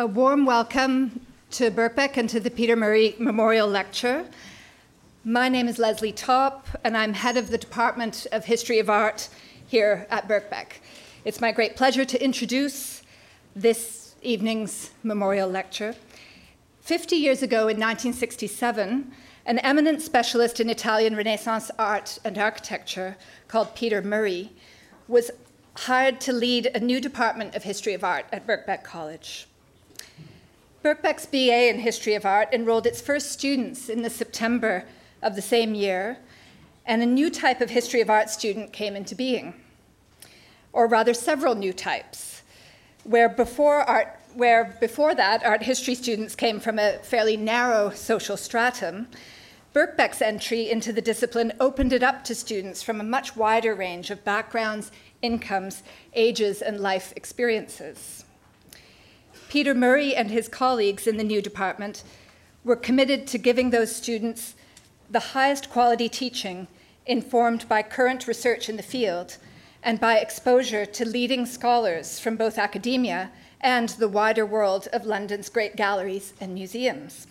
A warm welcome to Birkbeck and to the Peter Murray Memorial Lecture. My name is Leslie Topp, and I'm head of the Department of History of Art here at Birkbeck. It's my great pleasure to introduce this evening's memorial lecture. 50 years ago in 1967, an eminent specialist in Italian Renaissance art and architecture called Peter Murray was hired to lead a new department of history of art at Birkbeck College. Birkbeck's BA in History of Art enrolled its first students in the September of the same year, and a new type of History of Art student came into being, or rather, several new types, where before, art, where before that, art history students came from a fairly narrow social stratum. Birkbeck's entry into the discipline opened it up to students from a much wider range of backgrounds, incomes, ages, and life experiences. Peter Murray and his colleagues in the new department were committed to giving those students the highest quality teaching informed by current research in the field and by exposure to leading scholars from both academia and the wider world of London's great galleries and museums.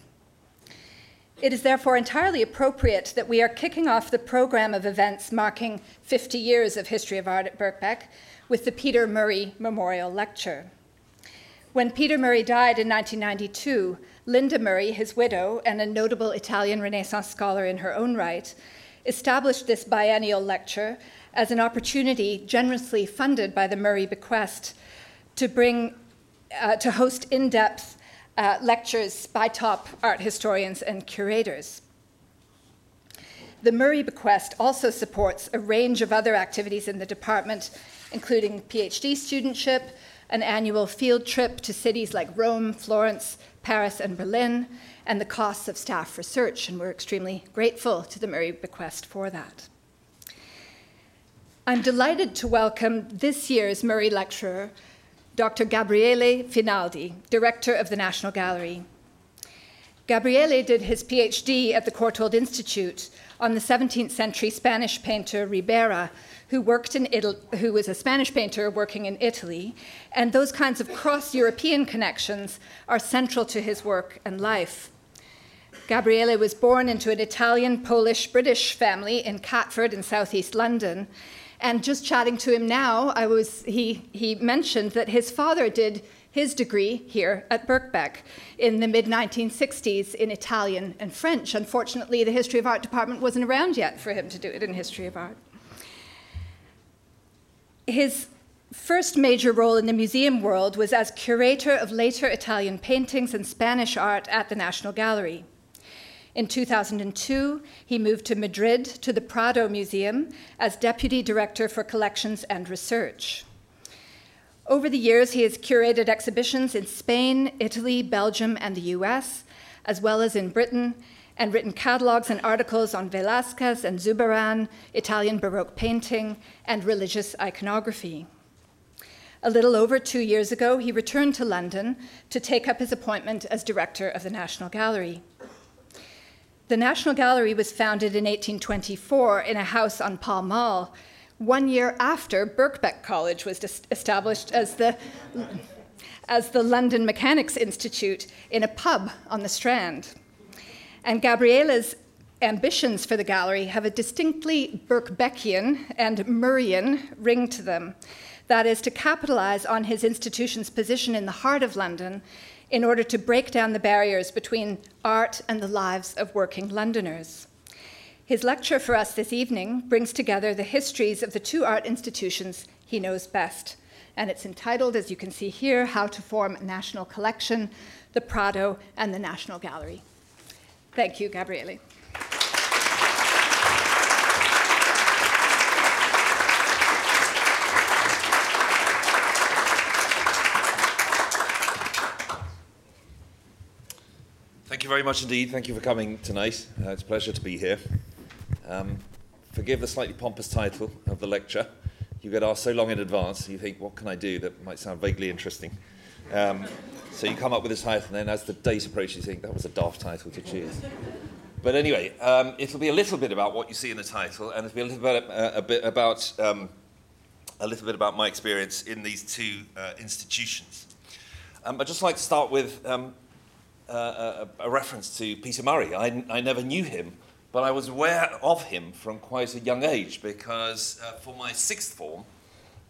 It is therefore entirely appropriate that we are kicking off the program of events marking 50 years of history of art at Birkbeck with the Peter Murray Memorial Lecture. When Peter Murray died in 1992, Linda Murray, his widow, and a notable Italian Renaissance scholar in her own right, established this biennial lecture as an opportunity generously funded by the Murray bequest to bring uh, to host in-depth uh, lectures by top art historians and curators. The Murray bequest also supports a range of other activities in the department, including PhD studentship, an annual field trip to cities like Rome, Florence, Paris, and Berlin, and the costs of staff research, and we're extremely grateful to the Murray bequest for that. I'm delighted to welcome this year's Murray lecturer, Dr. Gabriele Finaldi, director of the National Gallery. Gabriele did his PhD at the Courtauld Institute on the 17th century Spanish painter Ribera, who worked in Italy, who was a Spanish painter working in Italy, and those kinds of cross-European connections are central to his work and life. Gabriele was born into an Italian, Polish, British family in Catford in southeast London. And just chatting to him now, I was, he, he mentioned that his father did his degree here at Birkbeck in the mid 1960s in Italian and French. Unfortunately, the History of Art department wasn't around yet for him to do it in History of Art. His first major role in the museum world was as curator of later Italian paintings and Spanish art at the National Gallery. In 2002, he moved to Madrid to the Prado Museum as deputy director for collections and research. Over the years, he has curated exhibitions in Spain, Italy, Belgium, and the US, as well as in Britain, and written catalogues and articles on Velázquez and Zurbarán, Italian Baroque painting, and religious iconography. A little over two years ago, he returned to London to take up his appointment as director of the National Gallery. The National Gallery was founded in 1824 in a house on Pall Mall, one year after Birkbeck College was established as the, as the London Mechanics Institute in a pub on the Strand. And Gabriele's ambitions for the gallery have a distinctly Birkbeckian and Murrayan ring to them. That is, to capitalize on his institution's position in the heart of London in order to break down the barriers between art and the lives of working Londoners. His lecture for us this evening brings together the histories of the two art institutions he knows best. And it's entitled, as you can see here, How to Form a National Collection, the Prado, and the National Gallery. Thank you, Gabriele. Thank you very much indeed. Thank you for coming tonight. Uh, it's a pleasure to be here. Um, forgive the slightly pompous title of the lecture. You get asked so long in advance, you think, what can I do that might sound vaguely interesting? Um, so you come up with this title, and then as the date approaches, you think that was a daft title to choose. But anyway, um, it'll be a little bit about what you see in the title, and it'll be a little bit, uh, a bit about um, a little bit about my experience in these two uh, institutions. Um, I'd just like to start with um, uh, a, a, reference to Peter Murray. I, I, never knew him, but I was aware of him from quite a young age because uh, for my sixth form,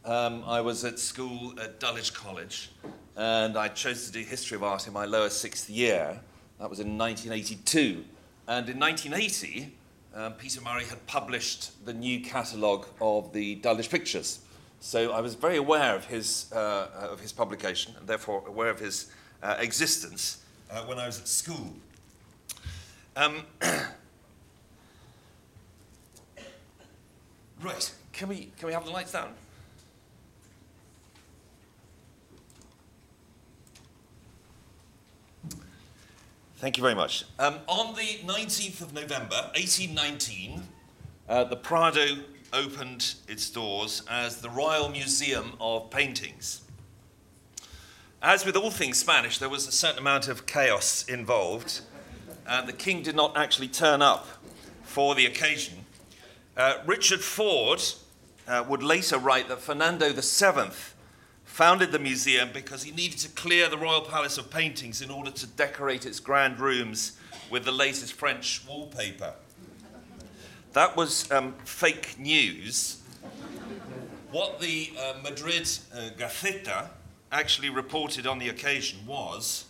um, I was at school at Dulwich College and I chose to do history of art in my lower sixth year. That was in 1982. And in 1980, um, Peter Murray had published the new catalogue of the Dulwich Pictures. So I was very aware of his, uh, of his publication and therefore aware of his uh, existence uh, when I was at school. Um, right, can we, can we have the lights down? Thank you very much. Um, on the 19th of November, 1819, uh, the Prado opened its doors as the Royal Museum of Paintings. As with all things Spanish, there was a certain amount of chaos involved, and the king did not actually turn up for the occasion. Uh, Richard Ford uh, would later write that Fernando VII founded the museum because he needed to clear the Royal Palace of paintings in order to decorate its grand rooms with the latest French wallpaper. That was um, fake news. What the uh, Madrid uh, Gaceta actually reported on the occasion was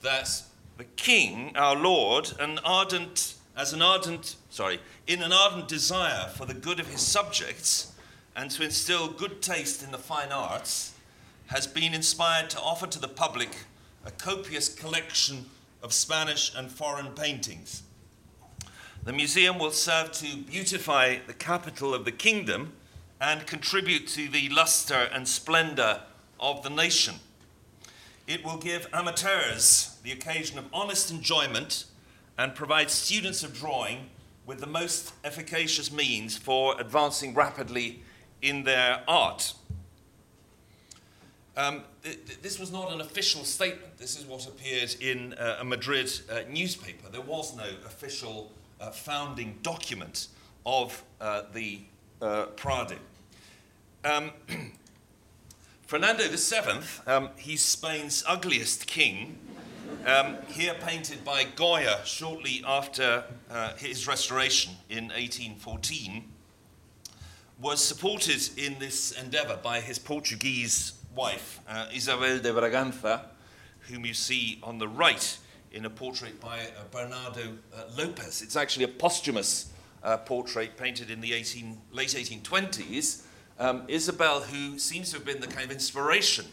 that the king, our Lord, an ardent, as an ardent, sorry, in an ardent desire for the good of his subjects and to instill good taste in the fine arts, has been inspired to offer to the public a copious collection of Spanish and foreign paintings. The museum will serve to beautify the capital of the kingdom and contribute to the luster and splendor of the nation. It will give amateurs the occasion of honest enjoyment and provide students of drawing with the most efficacious means for advancing rapidly in their art. Um, th- this was not an official statement. This is what appeared in uh, a Madrid uh, newspaper. There was no official uh, founding document of uh, the uh, Prado. Um, Fernando VII, um, he's Spain's ugliest king, um, here painted by Goya shortly after uh, his restoration in 1814, was supported in this endeavour by his Portuguese wife, uh, Isabel de Braganza, whom you see on the right in a portrait by uh, Bernardo uh, Lopez. It's actually a posthumous uh, portrait painted in the 18, late 1820s. Um, Isabel, who seems to have been the kind of inspiration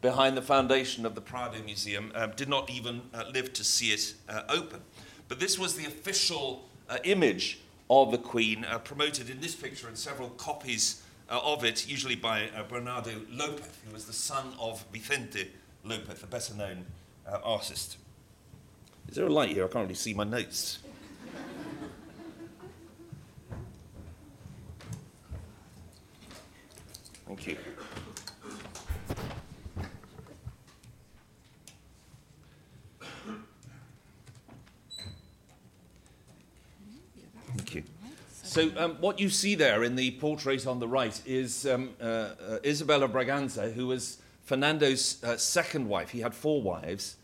behind the foundation of the Prado Museum, um, did not even uh, live to see it uh, open. But this was the official image of the Queen, promoted in this picture and several copies uh, of it, usually by uh, Bernardo Lopez, who was the son of Vicente Lopez, a better known uh, artist. Is there a light here? I can't really see my notes. Thank you. So um, what you see there in the portrait on the right is um, uh, uh, Isabella Braganza, who was Fernando's uh, second wife. He had four wives.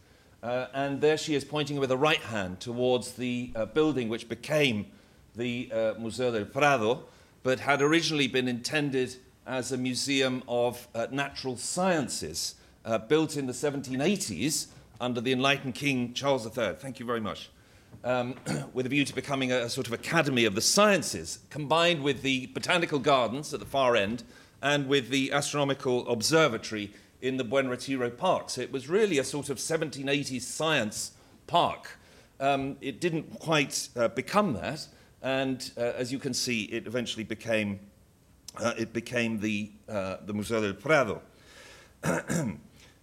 Uh, and there she is pointing with her right hand towards the uh, building which became the uh, Museo del Prado, but had originally been intended as a museum of natural sciences, built in the 1780s under the enlightened King Charles III. Thank you very much um, with a view to becoming a, a, sort of academy of the sciences, combined with the botanical gardens at the far end and with the astronomical observatory in the Buen Retiro Park. So it was really a sort of 1780s science park. Um, it didn't quite uh, become that, and uh, as you can see, it eventually became, uh, it became the, uh, the Museo del Prado.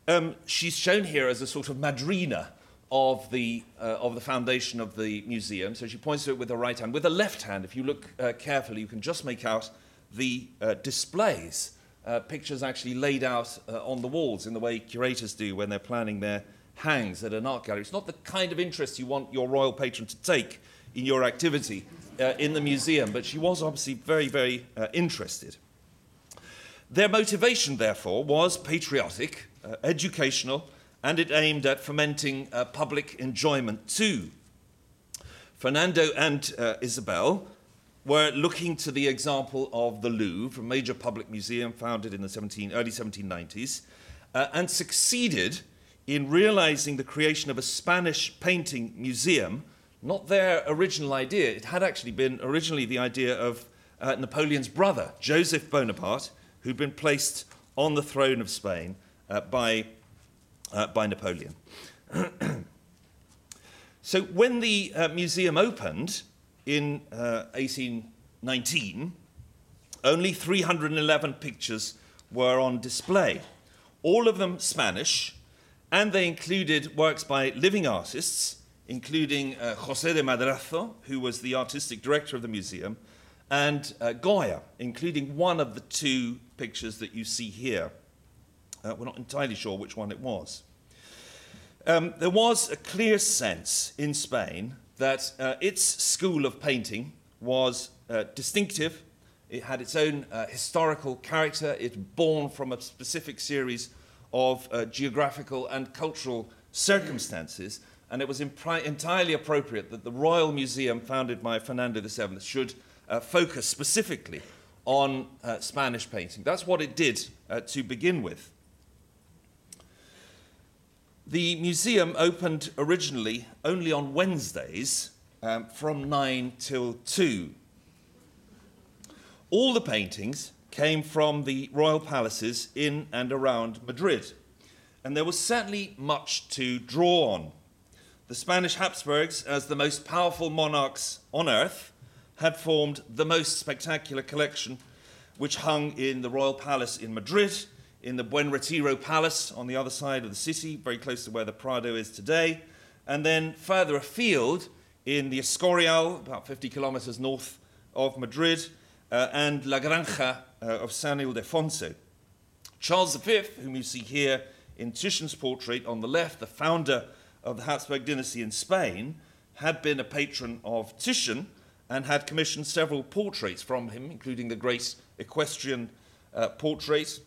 um, she's shown here as a sort of madrina of the, uh, of the foundation of the museum. So she points to it with her right hand. With the left hand, if you look uh, carefully, you can just make out the uh, displays, uh, pictures actually laid out uh, on the walls in the way curators do when they're planning their hangs at an art gallery. It's not the kind of interest you want your royal patron to take in your activity uh, in the museum, but she was obviously very, very interested. Their motivation, therefore, was patriotic, educational, and it aimed at fomenting uh, public enjoyment too. Fernando and uh, Isabel were looking to the example of the Louvre, a major public museum founded in the 17, early 1790s, uh, and succeeded in realizing the creation of a Spanish painting museum, not their original idea. It had actually been originally the idea of uh, Napoleon's brother, Joseph Bonaparte, who'd been placed on the throne of Spain uh, by, uh, by Napoleon. so when the uh, museum opened in 1819, uh, only 311 pictures were on display, all of them Spanish, and they included works by living artists, including uh, José de Madrazo, who was the artistic director of the museum, and uh, Goya, including one of the two pictures that you see here. Uh, we're not entirely sure which one it was. Um, there was a clear sense in Spain that uh, its school of painting was uh, distinctive. It had its own uh, historical character. It's born from a specific series of uh, geographical and cultural circumstances. And it was impri- entirely appropriate that the Royal Museum, founded by Fernando VII, should uh, focus specifically on uh, Spanish painting. That's what it did to begin with. The museum opened originally only on Wednesdays um, from 9 till 2. All the paintings came from the royal palaces in and around Madrid, and there was certainly much to draw on. The Spanish Habsburgs, as the most powerful monarchs on earth, had formed the most spectacular collection, which hung in the royal palace in Madrid, in the Buen Retiro Palace on the other side of the city, very close to where the Prado is today, and then further afield in the Escorial, about 50 kilometers north of Madrid, uh, and La Granja uh, of San Ildefonso. Charles V, whom you see here in Titian's portrait on the left, the founder of the Habsburg dynasty in Spain, had been a patron of Titian and had commissioned several portraits from him, including the great equestrian uh, portrait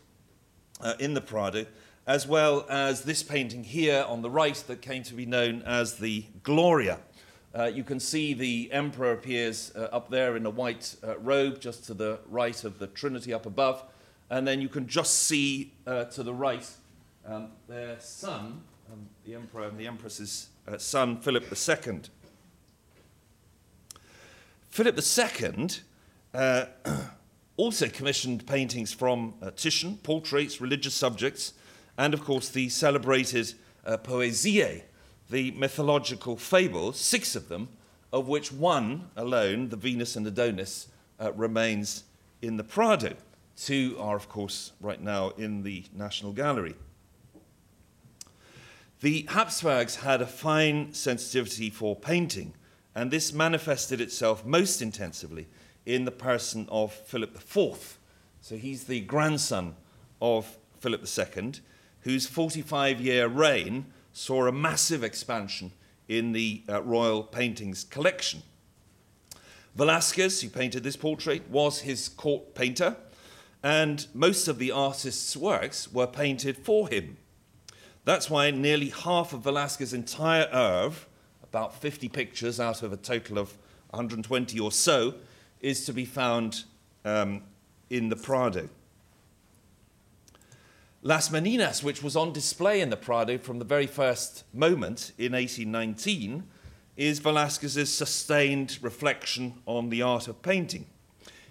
uh, in the Prado, as well as this painting here on the right that came to be known as the Gloria. Uh, you can see the emperor appears uh, up there in a white uh, robe, just to the right of the Trinity up above. And then you can just see uh, to the right um, their son, um, the emperor and the empress's son, Philip II. Philip II uh, also commissioned paintings from uh, Titian, portraits, religious subjects, and of course the celebrated uh, Poesie, the mythological fables, six of them, of which one alone, the Venus and Adonis, uh, remains in the Prado. Two are, of course, right now in the National Gallery. The Habsburgs had a fine sensitivity for painting, and this manifested itself most intensively in the person of Philip IV. So he's the grandson of Philip II, whose 45 year reign saw a massive expansion in the uh, royal paintings collection. Velasquez, who painted this portrait, was his court painter, and most of the artist's works were painted for him. That's why nearly half of Velasquez's entire oeuvre about 50 pictures out of a total of 120 or so, is to be found um, in the Prado. Las Meninas, which was on display in the Prado from the very first moment in 1819, is Velázquez's sustained reflection on the art of painting.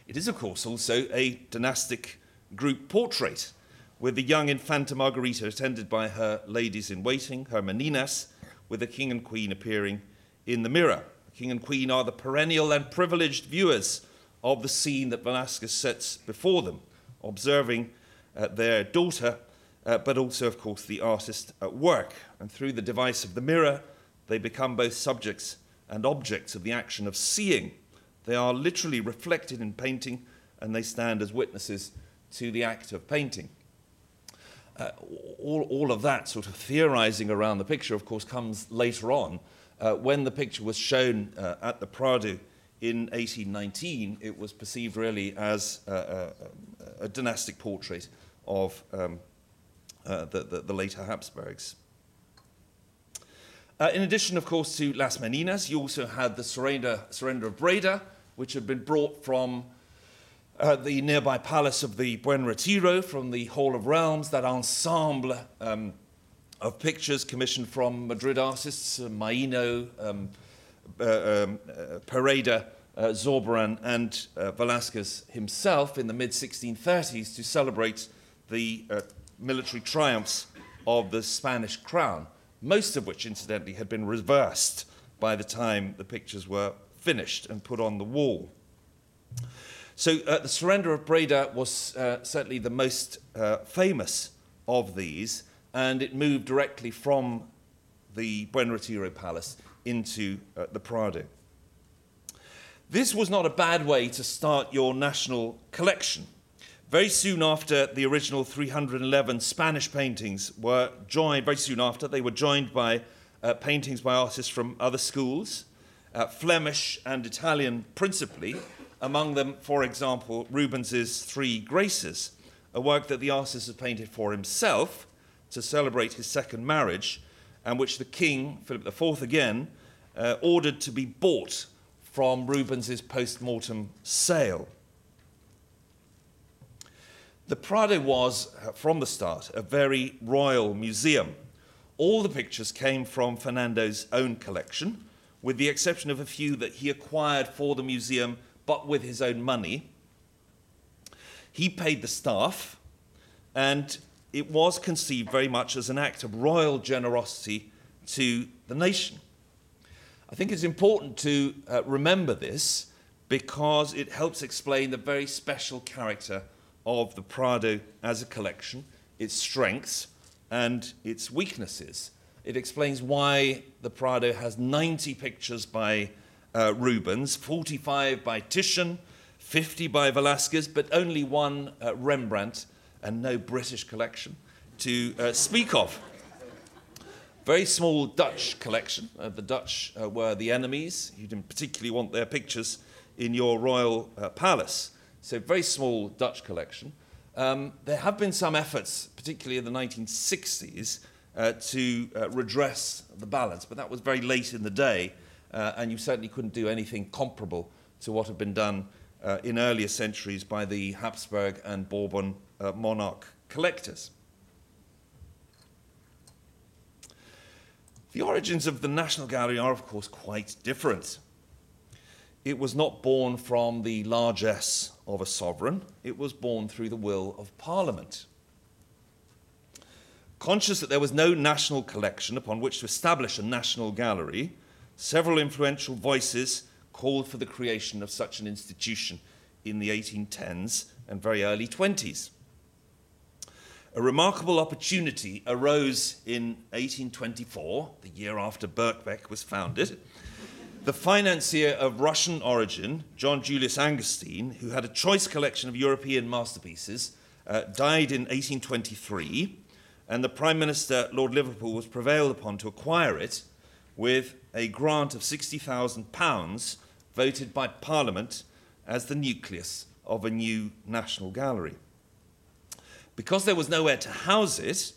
It is, of course, also a dynastic group portrait, with the young Infanta Margarita attended by her ladies in waiting, her Meninas, with the king and queen appearing in the mirror. King and queen are the perennial and privileged viewers of the scene that Velasquez sets before them, observing uh, their daughter, uh, but also, of course, the artist at work. And through the device of the mirror, they become both subjects and objects of the action of seeing. They are literally reflected in painting, and they stand as witnesses to the act of painting uh, all, all of that sort of theorizing around the picture, of course, comes later on. Uh, when the picture was shown uh, at the Prado in 1819, it was perceived really as a, a, a dynastic portrait of um, uh, the, the, the, later Habsburgs. Uh, in addition, of course, to Las Meninas, you also had the surrender, surrender of Breda, which had been brought from uh, the nearby palace of the Buen Retiro, from the Hall of Realms, that ensemble um, of pictures commissioned from Madrid artists, uh, Maino, um, uh, um, uh, Pereda, uh, Zurbarán, and uh, Velázquez himself in the mid 1630s to celebrate the military triumphs of the Spanish crown most of which, incidentally, had been reversed by the time the pictures were finished and put on the wall. So uh, the surrender of Breda was uh, certainly the most uh, famous of these, and it moved directly from the Buen Retiro Palace into uh, the Prado. This was not a bad way to start your national collection. Very soon after the original 311 Spanish paintings were joined, very soon after, they were joined by uh, paintings by artists from other schools, uh, Flemish and Italian principally, among them, for example, Rubens's Three Graces, a work that the artist had painted for himself to celebrate his second marriage, and which the king, Philip IV again, uh, ordered to be bought from Rubens's post mortem sale. The Prado was, uh, from the start, a very royal museum. All the pictures came from Fernando's own collection, with the exception of a few that he acquired for the museum, but with his own money. He paid the staff, and it was conceived very much as an act of royal generosity to the nation. I think it's important to uh, remember this because it helps explain the very special character of the Prado as a collection, its strengths and its weaknesses. It explains why the Prado has 90 pictures by uh, Rubens, 45 by Titian, 50 by Velasquez, but only one uh, Rembrandt and no British collection to uh, speak of. Very small Dutch collection. Uh, the Dutch uh, were the enemies. You didn't particularly want their pictures in your royal uh, palace. So, very small Dutch collection. Um, there have been some efforts, particularly in the 1960s, uh, to uh, redress the balance, but that was very late in the day, and you certainly couldn't do anything comparable to what had been done uh, in earlier centuries by the Habsburg and Bourbon uh, monarch collectors. The origins of the National Gallery are, of course, quite different. It was not born from the largesse of a sovereign, it was born through the will of Parliament. Conscious that there was no national collection upon which to establish a national gallery, several influential voices called for the creation of such an institution in the 1810s and very early 20s. A remarkable opportunity arose in 1824, the year after Birkbeck was founded, the financier of Russian origin, John Julius Angerstein, who had a choice collection of European masterpieces, uh, died in 1823, and the Prime Minister, Lord Liverpool, was prevailed upon to acquire it with a grant of £60,000 voted by Parliament as the nucleus of a new National Gallery. Because there was nowhere to house it,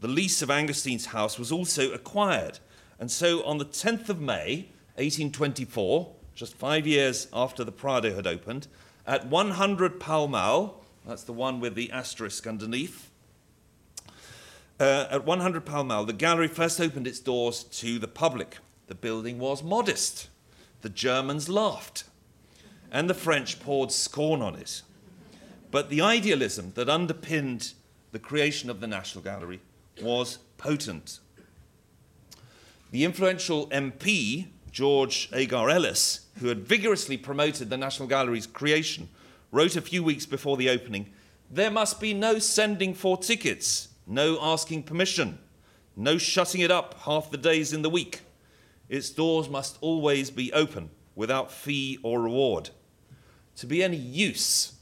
the lease of Angerstein's house was also acquired. And so on the 10th of May, 1824, just five years after the Prado had opened, at 100 Pall Mall, that's the one with the asterisk underneath. Uh, at 100 Pall Mall, the gallery first opened its doors to the public. The building was modest. The Germans laughed, and the French poured scorn on it. But the idealism that underpinned the creation of the National Gallery was potent. The influential MP George Agar Ellis, who had vigorously promoted the National Gallery's creation, wrote a few weeks before the opening There must be no sending for tickets, no asking permission, no shutting it up half the days in the week. Its doors must always be open without fee or reward. To be any use,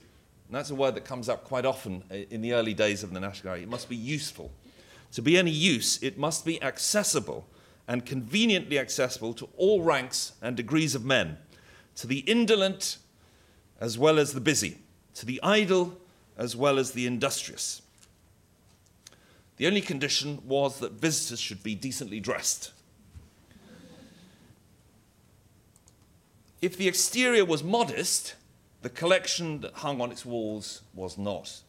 and that's a word that comes up quite often in the early days of the National Gallery, it must be useful. To be any use, it must be accessible and conveniently accessible to all ranks and degrees of men, to the indolent as well as the busy, to the idle as well as the industrious. The only condition was that visitors should be decently dressed. If the exterior was modest, the collection that hung on its walls was not.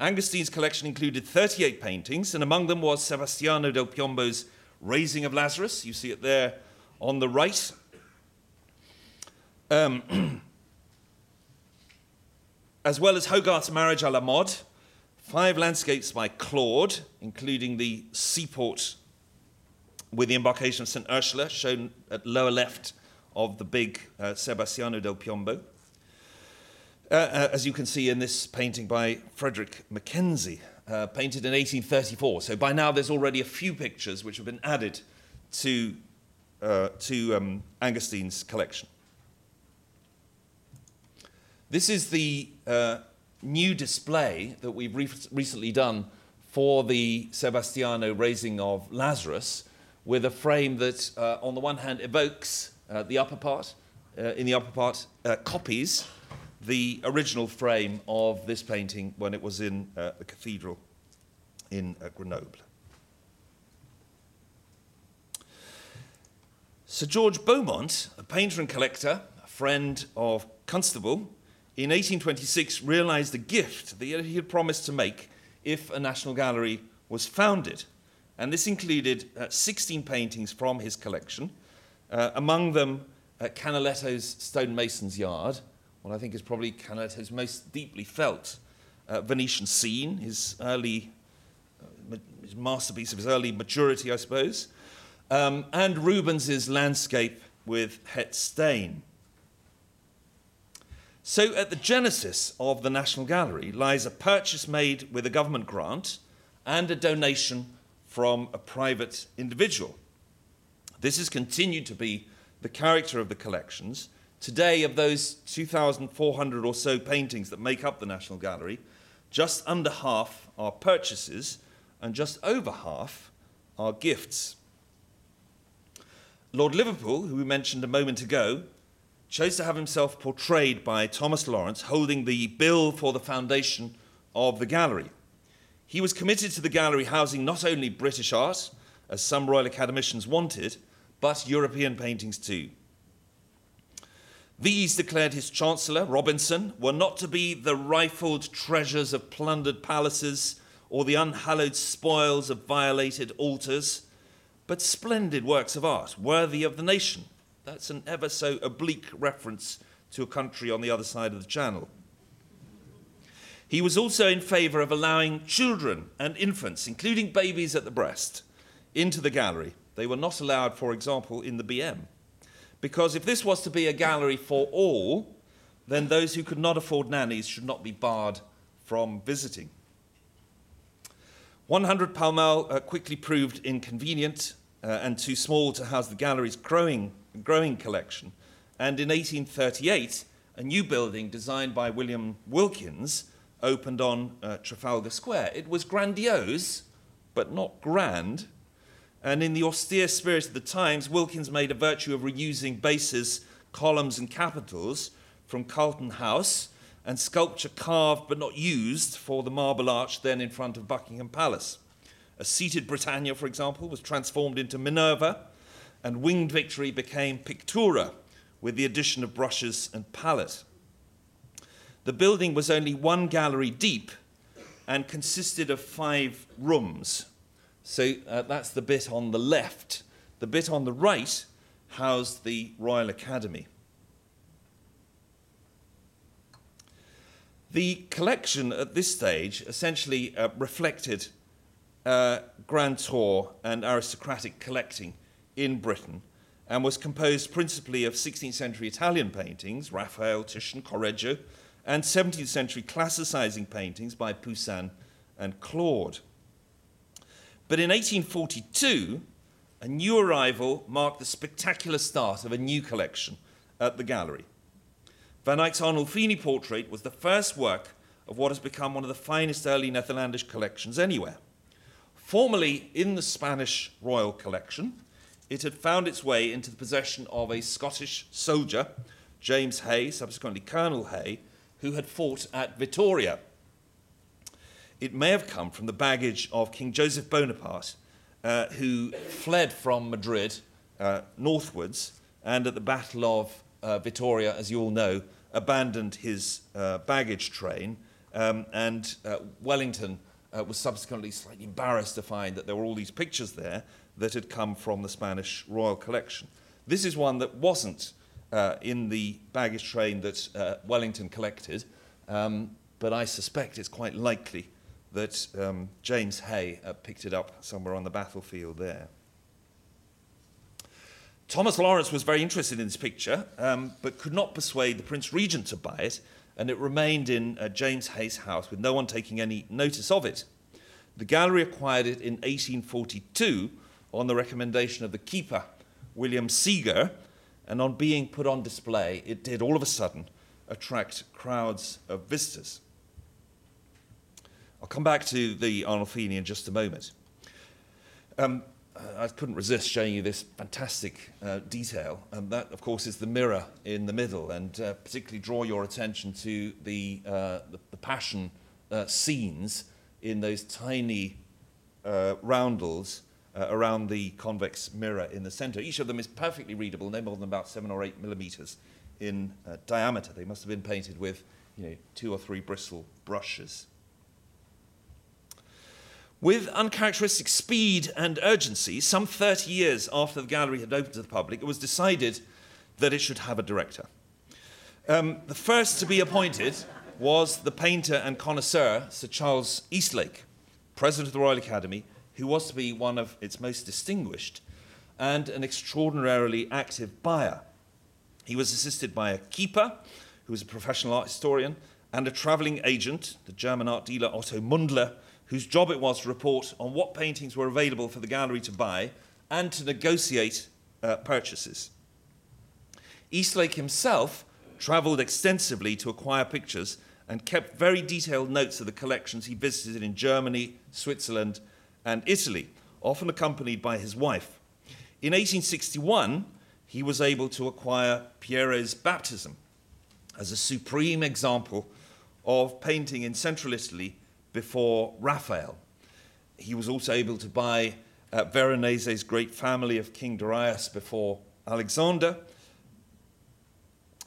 Angerstein's collection included 38 paintings, and among them was Sebastiano del Piombo's Raising of Lazarus. You see it there on the right. Um, as well as Hogarth's Marriage à la Mode, five landscapes by Claude, including the seaport with the embarkation of St. Ursula, shown at lower left of the big uh, Sebastiano del Piombo. Uh, uh, as you can see in this painting by Frederick Mackenzie, uh, painted in 1834. So by now there's already a few pictures which have been added to, uh, to um, collection. This is the new display that we've re- recently done for the Sebastiano raising of Lazarus, with a frame that, uh, on the one hand, evokes uh, the upper part, uh, in the upper part, uh, copies the original frame of this painting when it was in uh, the cathedral in Grenoble. Sir George Beaumont, a painter and collector, a friend of Constable, in 1826 realized the gift that he had promised to make if a National Gallery was founded. And this included uh, 16 paintings from his collection, uh, among them uh, Canaletto's Stonemason's Yard, what I think is probably Canaletto's most deeply felt uh, Venetian scene, his early uh, his masterpiece of his early maturity, I suppose, um, and Rubens's landscape with Het. So, at the genesis of the National Gallery lies a purchase made with a government grant and a donation from a private individual. This has continued to be the character of the collections. Today, of those 2,400 or so paintings that make up the National Gallery, just under half are purchases and just over half are gifts. Lord Liverpool, who we mentioned a moment ago, chose to have himself portrayed by Thomas Lawrence holding the bill for the foundation of the gallery. He was committed to the gallery housing not only British art, as some Royal Academicians wanted, but European paintings too. These, declared his Chancellor, Robinson, were not to be the rifled treasures of plundered palaces or the unhallowed spoils of violated altars, but splendid works of art worthy of the nation that's an ever so oblique reference to a country on the other side of the channel. He was also in favour of allowing children and infants, including babies at the breast, into the gallery. They were not allowed, for example, in the BM. Because if this was to be a gallery for all, then those who could not afford nannies should not be barred from visiting. 100 Pall Mall uh, quickly proved inconvenient uh, and too small to house the gallery's growing growing collection. And in 1838, a new building designed by William Wilkins opened on uh, Trafalgar Square. It was grandiose, but not grand. And in the austere spirit of the times, Wilkins made a virtue of reusing bases, columns, and capitals from Carlton House and sculpture carved but not used for the marble arch then in front of Buckingham Palace. A seated Britannia, for example, was transformed into Minerva, and Winged Victory became Pictura with the addition of brushes and palette. The building was only one gallery deep and consisted of five rooms. So uh, that's the bit on the left. The bit on the right housed the Royal Academy. The collection at this stage essentially uh, reflected uh, grand tour and aristocratic collecting in Britain and was composed principally of 16th century Italian paintings, Raphael, Titian, Correggio, and 17th century classicizing paintings by Poussin and Claude. But in 1842, a new arrival marked the spectacular start of a new collection at the gallery. Van Eyck's Arnolfini portrait was the first work of what has become one of the finest early Netherlandish collections anywhere. Formerly in the Spanish Royal Collection, it had found its way into the possession of a Scottish soldier, James Hay, subsequently Colonel Hay, who had fought at Vittoria. It may have come from the baggage of King Joseph Bonaparte, uh, who fled from Madrid uh, northwards and at the Battle of uh, as you all know, abandoned his uh, baggage train, um, and uh, Wellington uh, was subsequently slightly embarrassed to find that there were all these pictures there that had come from the Spanish royal collection. This is one that wasn't in the baggage train that Wellington collected, um, but I suspect it's quite likely that um, James Hay uh, picked it up somewhere on the battlefield there. Thomas Lawrence was very interested in this picture, um, but could not persuade the Prince Regent to buy it, and it remained in uh, James Hay's house with no one taking any notice of it. The gallery acquired it in 1842 on the recommendation of the keeper, William Seguier, and on being put on display, it did all of a sudden attract crowds of visitors. I'll come back to the Arnolfini in just a moment. Um, I couldn't resist showing you this fantastic uh, detail. And that, of course, is the mirror in the middle, and uh, particularly draw your attention to the, uh, the, the, passion uh, scenes in those tiny uh, roundels uh, around the convex mirror in the center. Each of them is perfectly readable, no more than about seven or eight millimeters in diameter. They must have been painted with you know, two or three bristle brushes. With uncharacteristic speed and urgency, some 30 years after the gallery had opened to the public, it was decided that it should have a director. Um, the first to be appointed was the painter and connoisseur, Sir Charles Eastlake, president of the Royal Academy, who was to be one of its most distinguished and an extraordinarily active buyer. He was assisted by a keeper, who was a professional art historian, and a travelling agent, the German art dealer Otto Mundler, whose job it was to report on what paintings were available for the gallery to buy and to negotiate uh, purchases. Eastlake himself travelled extensively to acquire pictures and kept very detailed notes of the collections he visited in Germany, Switzerland, and Italy, often accompanied by his wife. In 1861, he was able to acquire Piero's baptism as a supreme example of painting in central Italy before Raphael. He was also able to buy uh, Veronese's great family of King Darius before Alexander.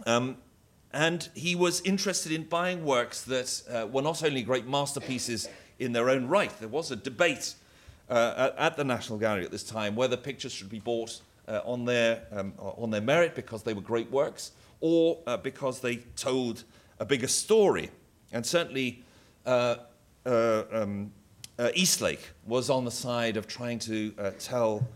Um, and he was interested in buying works that uh, were not only great masterpieces in their own right, there was a debate uh, at, the National Gallery at this time whether pictures should be bought uh, on, their, um, on their merit because they were great works or uh, because they told a bigger story. And certainly, uh, uh, um, uh, Eastlake was on the side of trying to tell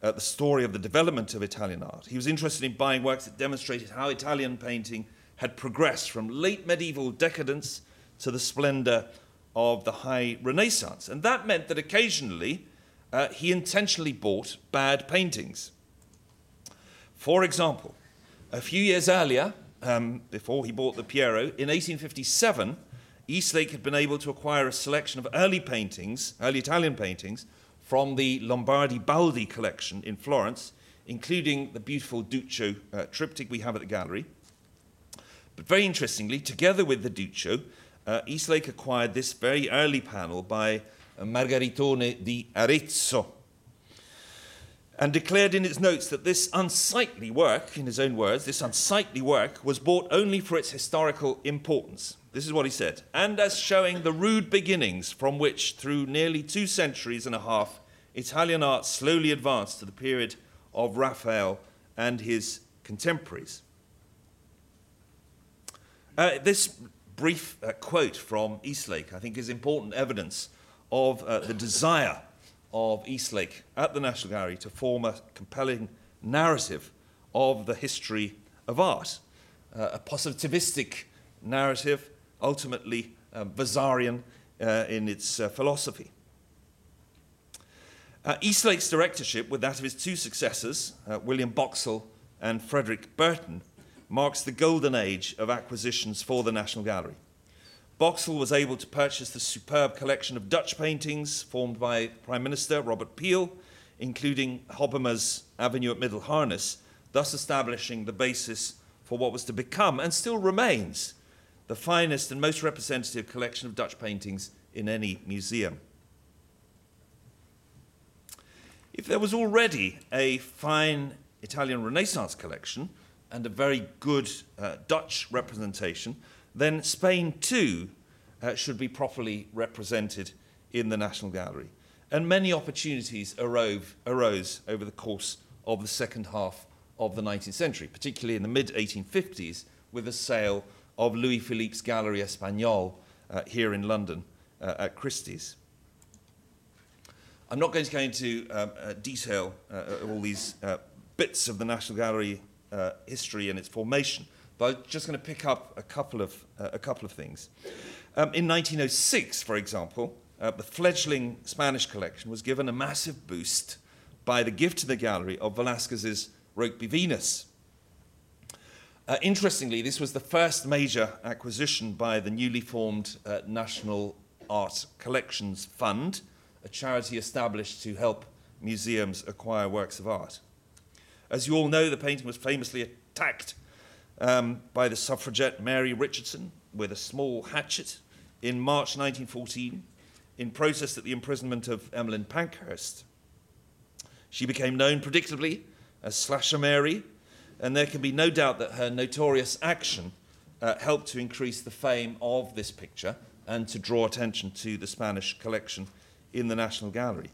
the story of the development of Italian art. He was interested in buying works that demonstrated how Italian painting had progressed from late medieval decadence to the splendor of the high Renaissance. And that meant that occasionally uh, he intentionally bought bad paintings. For example, a few years earlier, um, before he bought the Piero, in 1857, Eastlake had been able to acquire a selection of early paintings, early Italian paintings, from the Lombardi Baldi collection in Florence, including the beautiful Duccio uh, triptych we have at the gallery. But very interestingly, together with the Duccio, uh, Eastlake acquired this very early panel by uh, Margaritone di Arezzo and declared in its notes that this unsightly work, in his own words, this unsightly work was bought only for its historical importance. This is what he said, and as showing the rude beginnings from which, through nearly two centuries and a half, Italian art slowly advanced to the period of Raphael and his contemporaries. Uh, this brief uh, quote from Eastlake, I think, is important evidence of uh, the desire of Eastlake at the National Gallery to form a compelling narrative of the history of art, uh, a positivistic narrative, ultimately Vasarian uh, in its uh, philosophy. Uh, Eastlake's directorship, with that of his two successors, William Boxall and Frederick Burton, marks the golden age of acquisitions for the National Gallery. Boxall was able to purchase the superb collection of Dutch paintings formed by Prime Minister Robert Peel, including Hobbema's Avenue at Middelharnis, thus establishing the basis for what was to become and still remains the finest and most representative collection of Dutch paintings in any museum. If there was already a fine Italian Renaissance collection, and a very good uh, Dutch representation, then Spain too uh, should be properly represented in the National Gallery. And many opportunities arose, arose over the course of the second half of the 19th century, particularly in the mid 1850s, with the sale of Louis Philippe's Galerie Espagnole uh, here in London uh, at Christie's. I'm not going to go into um, uh, detail uh, all these uh, bits of the National Gallery uh, history and its formation, but I'm just going to pick up a couple of, a couple of things. Um, in 1906, for example, the fledgling Spanish collection was given a massive boost by the gift to the gallery of Velázquez's Rokeby Venus. Uh, interestingly, this was the first major acquisition by the newly formed uh, National Art Collections Fund, a charity established to help museums acquire works of art. As you all know, the painting was famously attacked um, by the suffragette Mary Richardson with a small hatchet in March 1914 in protest at the imprisonment of Emmeline Pankhurst. She became known, predictably, as Slasher Mary, and there can be no doubt that her notorious action uh, helped to increase the fame of this picture and to draw attention to the Spanish collection in the National Gallery.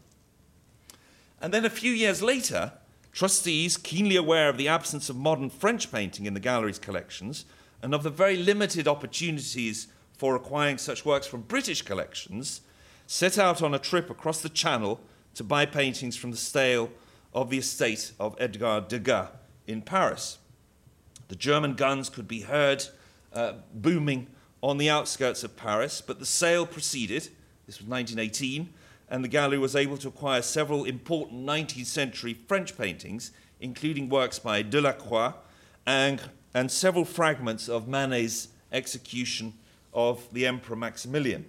And then a few years later, trustees, keenly aware of the absence of modern French painting in the gallery's collections and of the very limited opportunities for acquiring such works from British collections, set out on a trip across the Channel to buy paintings from the stale of the estate of Edgar Degas in Paris. The German guns could be heard uh, booming on the outskirts of Paris, but the sale proceeded. This was 1918, and the gallery was able to acquire several important 19th century French paintings, including works by Delacroix and, and several fragments of Manet's execution of the Emperor Maximilian.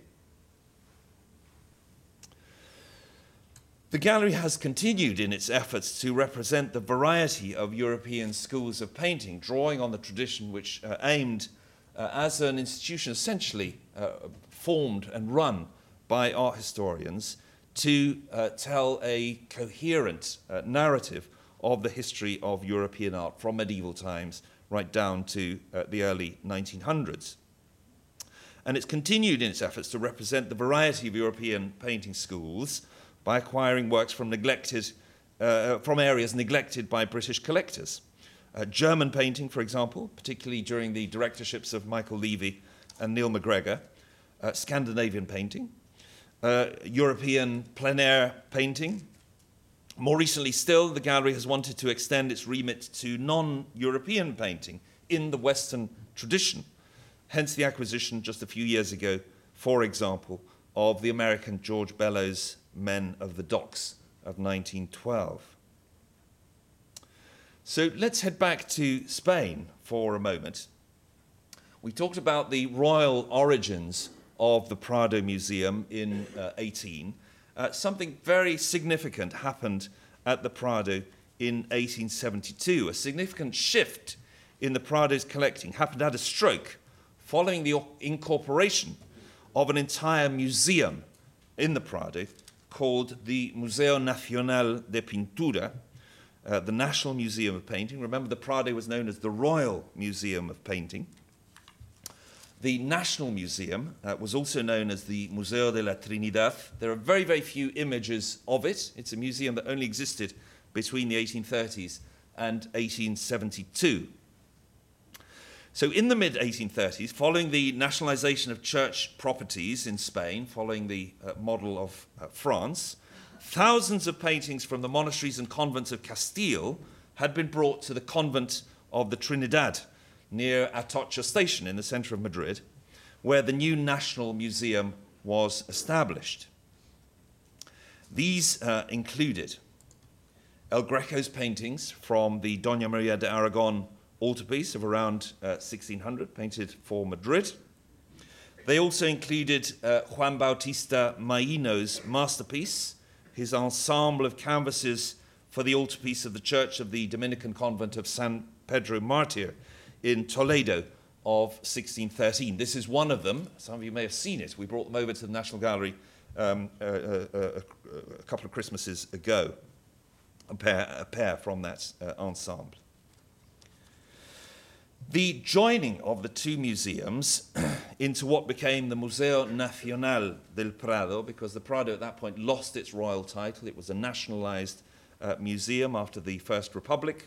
The gallery has continued in its efforts to represent the variety of European schools of painting, drawing on the tradition which uh, aimed uh, as an institution essentially uh, formed and run by art historians to uh, tell a coherent uh, narrative of the history of European art from medieval times right down to uh, the early 1900s. And it's continued in its efforts to represent the variety of European painting schools by acquiring works from, neglected, uh, from areas neglected by British collectors. Uh, German painting, for example, particularly during the directorships of Michael Levey and Neil MacGregor, uh, Scandinavian painting, uh, European plein air painting. More recently still, the gallery has wanted to extend its remit to non European painting in the Western tradition, hence the acquisition just a few years ago, for example, of the American George Bellows Men of the Docks of 1912. So let's head back to Spain for a moment. We talked about the royal origins of the Prado Museum in uh, 18. Uh, something very significant happened at the Prado in 1872. A significant shift in the Prado's collecting happened at a stroke following the incorporation of an entire museum in the Prado called the Museo Nacional de Pintura, uh, the National Museum of Painting. Remember, the Prado was known as the Royal Museum of Painting. The National Museum uh, was also known as the Museo de la Trinidad. There are very, very few images of it. It's a museum that only existed between the 1830s and 1872. So, in the mid 1830s, following the nationalization of church properties in Spain, following the uh, model of uh, France, thousands of paintings from the monasteries and convents of Castile had been brought to the convent of the Trinidad near Atocha station in the center of Madrid, where the new National Museum was established. These uh, included El Greco's paintings from the Doña Maria de Aragon altarpiece of around uh, 1600, painted for Madrid. They also included uh, Juan Bautista Maino's masterpiece, his ensemble of canvases for the altarpiece of the Church of the Dominican Convent of San Pedro Martir in Toledo of 1613. This is one of them. Some of you may have seen it. We brought them over to the National Gallery um, uh, uh, uh, a couple of Christmases ago, a pair, a pair from that uh, ensemble. The joining of the two museums into what became the Museo Nacional del Prado, because the Prado at that point lost its royal title, it was a nationalized uh, museum after the First Republic,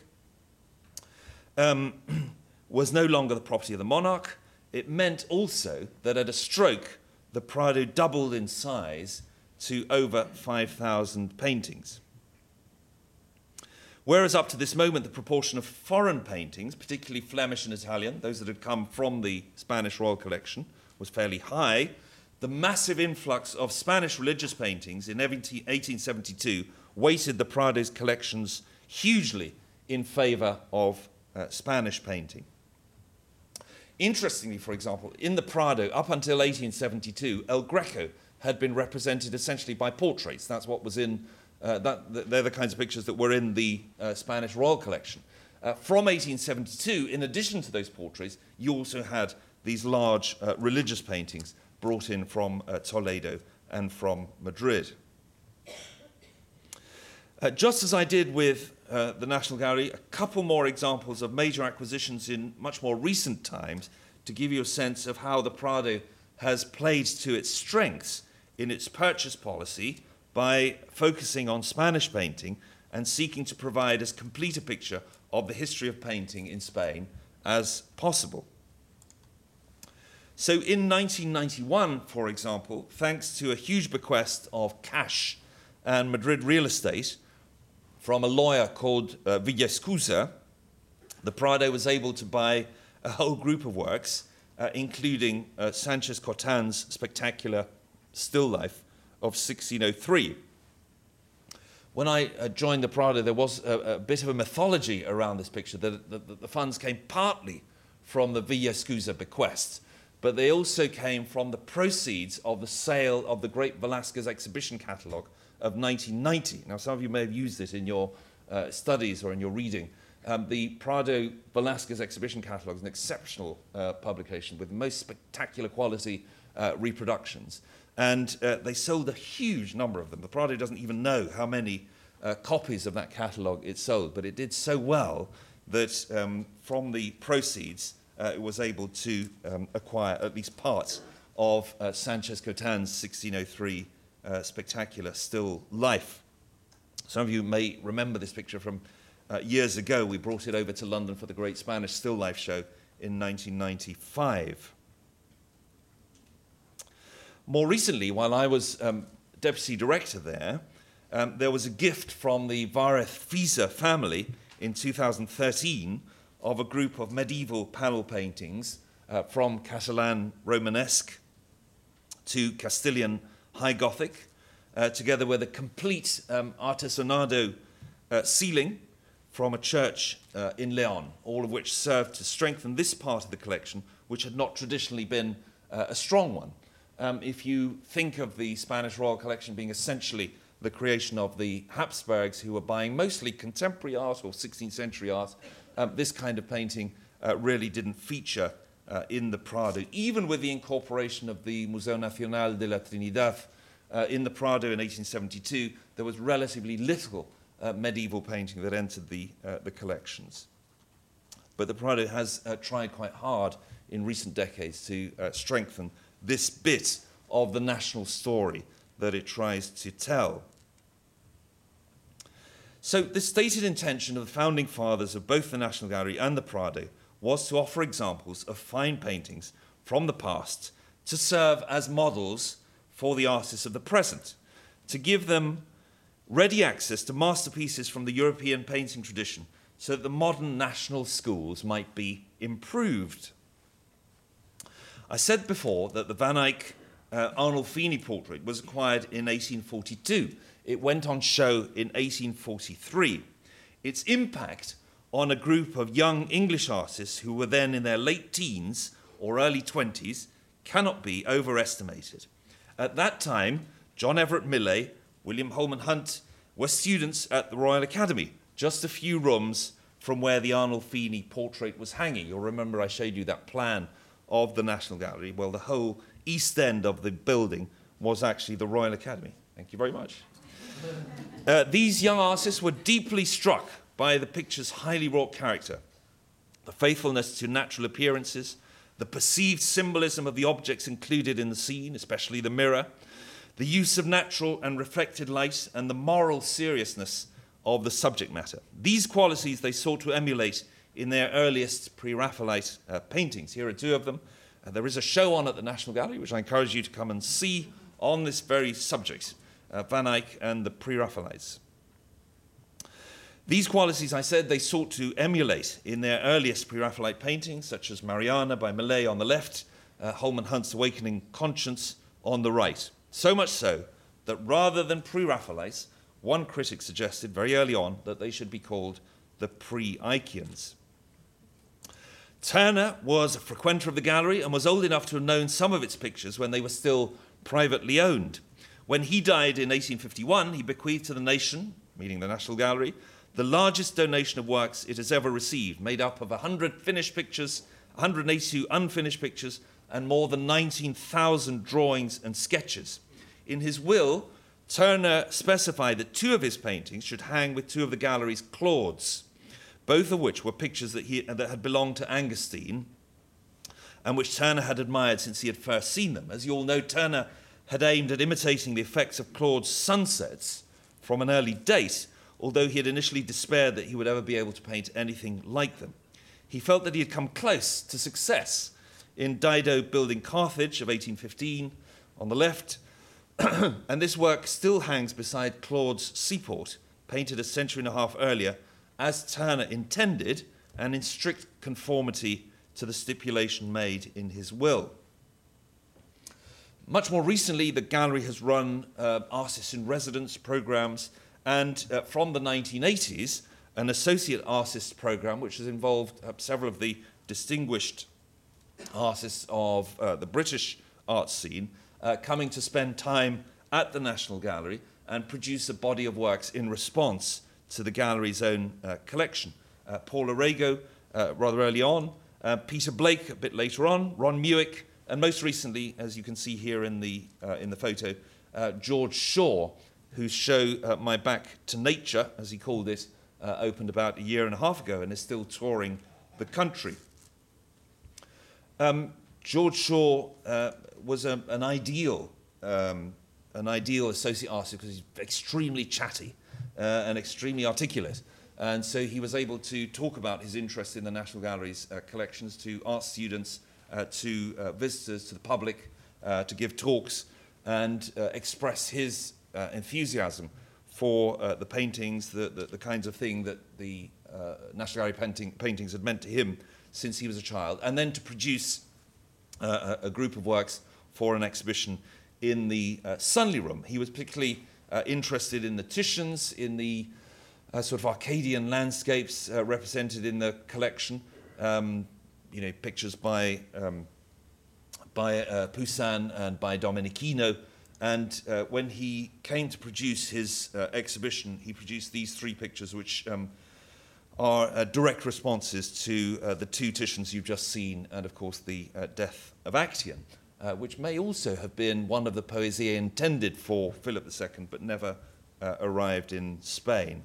um, was no longer the property of the monarch. It meant also that at a stroke, the Prado doubled in size to over 5,000 paintings. Whereas up to this moment, the proportion of foreign paintings, particularly Flemish and Italian, those that had come from the Spanish Royal Collection, was fairly high, the massive influx of Spanish religious paintings in 1872 weighted the Prado's collections hugely in favor of uh, Spanish painting. Interestingly, for example, in the Prado, up until 1872, El Greco had been represented essentially by portraits. That's what was in uh, that, they're the kinds of pictures that were in the uh, Spanish Royal Collection. Uh, from 1872, in addition to those portraits, you also had these large uh, religious paintings brought in from uh, Toledo and from Madrid. Uh, just as I did with the National Gallery, a couple more examples of major acquisitions in much more recent times to give you a sense of how the Prado has played to its strengths in its purchase policy by focusing on Spanish painting and seeking to provide as complete a picture of the history of painting in Spain as possible. So in 1991, for example, thanks to a huge bequest of cash and Madrid real estate from a lawyer called uh, Villaescusa, the Prado was able to buy a whole group of works, uh, including uh, Sanchez Cotan's spectacular still life of 1603. When I uh, joined the Prado, there was a, a, bit of a mythology around this picture that, the funds came partly from the Villaescusa bequest, but they also came from the proceeds of the sale of the Great Velasquez exhibition catalogue of 1990. Now, some of you may have used it in your uh, studies or in your reading. Um, the Prado Velasquez exhibition catalogue is an exceptional uh, publication with most spectacular quality uh, reproductions. And uh, they sold a huge number of them. The Prado doesn't even know how many uh, copies of that catalogue it sold, but it did so well that um, from the proceeds, uh, it was able to um, acquire at least part of uh, Sanchez Cotan's 1603 uh, spectacular still life. Some of you may remember this picture from uh, years ago. We brought it over to London for the Great Spanish Still Life Show in 1995. More recently, while I was um, deputy director there, um, there was a gift from the Várez Fisa family in 2013 of a group of medieval panel paintings uh, from Catalan Romanesque to Castilian High Gothic, uh, together with a complete um, artesonado uh, ceiling from a church uh, in Leon, all of which served to strengthen this part of the collection, which had not traditionally been uh, a strong one um, if you think of the Spanish Royal Collection being essentially the creation of the Habsburgs, who were buying mostly contemporary art or 16th century art, um, this kind of painting uh, really didn't feature uh, in the Prado, even with the incorporation of the Museo Nacional de la Trinidad uh, in the Prado in 1872, there was relatively little uh, medieval painting that entered the, uh, the collections. But the Prado has uh, tried quite hard in recent decades to strengthen this bit of the national story that it tries to tell. So, the stated intention of the founding fathers of both the National Gallery and the Prado was to offer examples of fine paintings from the past to serve as models for the artists of the present, to give them ready access to masterpieces from the European painting tradition so that the modern national schools might be improved. I said before that the Van Eyck uh, Arnolfini portrait was acquired in 1842. It went on show in 1843. Its impact on a group of young English artists who were then in their late teens or early 20s cannot be overestimated. At that time, John Everett Millais, William Holman Hunt were students at the Royal Academy, just a few rooms from where the Arnolfini portrait was hanging. You'll remember I showed you that plan of the National Gallery, well, the whole east end of the building was actually the Royal Academy. Thank you very much. Uh, these young artists were deeply struck by the picture's highly wrought character. the faithfulness to natural appearances, the perceived symbolism of the objects included in the scene, especially the mirror, the use of natural and reflected light, and the moral seriousness of the subject matter. These qualities they sought to emulate in their earliest pre Raphaelite uh, paintings. Here are two of them. Uh, there is a show on at the National Gallery, which I encourage you to come and see on this very subject uh, Van Eyck and the pre Raphaelites. These qualities, I said, they sought to emulate in their earliest pre Raphaelite paintings, such as Mariana by Millais on the left, uh, Holman Hunt's Awakening Conscience on the right. So much so that rather than pre Raphaelites, one critic suggested very early on that they should be called the pre Eyckians. Turner was a frequenter of the gallery and was old enough to have known some of its pictures when they were still privately owned. When he died in 1851, he bequeathed to the nation, meaning the National Gallery, the largest donation of works it has ever received, made up of 100 finished pictures, 182 unfinished pictures, and more than 19,000 drawings and sketches. In his will, Turner specified that two of his paintings should hang with two of the gallery's Claudes both of which were pictures that, he, that had belonged to Angerstein and which Turner had admired since he had first seen them. As you all know, Turner had aimed at imitating the effects of Claude's sunsets from an early date, although he had initially despaired that he would ever be able to paint anything like them. He felt that he had come close to success in Dido building Carthage of 1815 on the left, and this work still hangs beside Claude's Seaport, painted a century and a half earlier as Turner intended and in strict conformity to the stipulation made in his will. Much more recently, the gallery has run uh, artists in residence programs, and uh, from the 1980s, an associate artists program, which has involved uh, several of the distinguished artists of uh, the British art scene, uh, coming to spend time at the National Gallery and produce a body of works in response to the gallery's own uh, collection. Uh, Paula Rego, uh, rather early on, uh, Peter Blake a bit later on, Ron Mueck, and most recently, as you can see here in the, uh, in the photo, uh, George Shaw, whose show My Back to Nature, as he called it, opened about a year and a half ago and is still touring the country. Um, George Shaw was a, an ideal um, an ideal associate artist because he's extremely chatty uh, and extremely articulate. And so he was able to talk about his interest in the National Gallery's uh, collections to art students, uh, to uh, visitors, to the public, uh, to give talks, and uh, express his uh, enthusiasm for uh, the paintings, the, the, the kinds of thing that the uh, National Gallery painting, paintings had meant to him since he was a child, and then to produce uh, a, a group of works for an exhibition in the uh, Sunley Room. He was particularly uh, interested in the Titians, in the uh, sort of Arcadian landscapes uh, represented in the collection. Um, you know, pictures by um, by uh, Poussin and by Domenichino. And uh, when he came to produce his uh, exhibition, he produced these three pictures, which um, are uh, direct responses to the two Titians you've just seen, and of course the death of Actaeon uh, which may also have been one of the poesie intended for Philip II but never uh, arrived in Spain.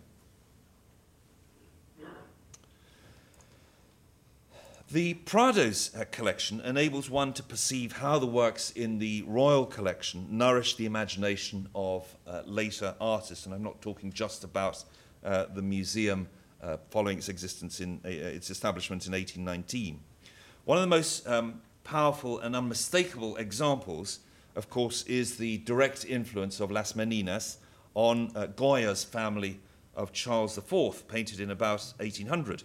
The Prado's uh, collection enables one to perceive how the works in the royal collection nourish the imagination of uh, later artists. And I'm not talking just about uh, the museum uh, following its existence in uh, its establishment in 1819. One of the most um, powerful and unmistakable examples, of course, is the direct influence of Las Meninas on uh, Goya's family of Charles IV, painted in about 1800.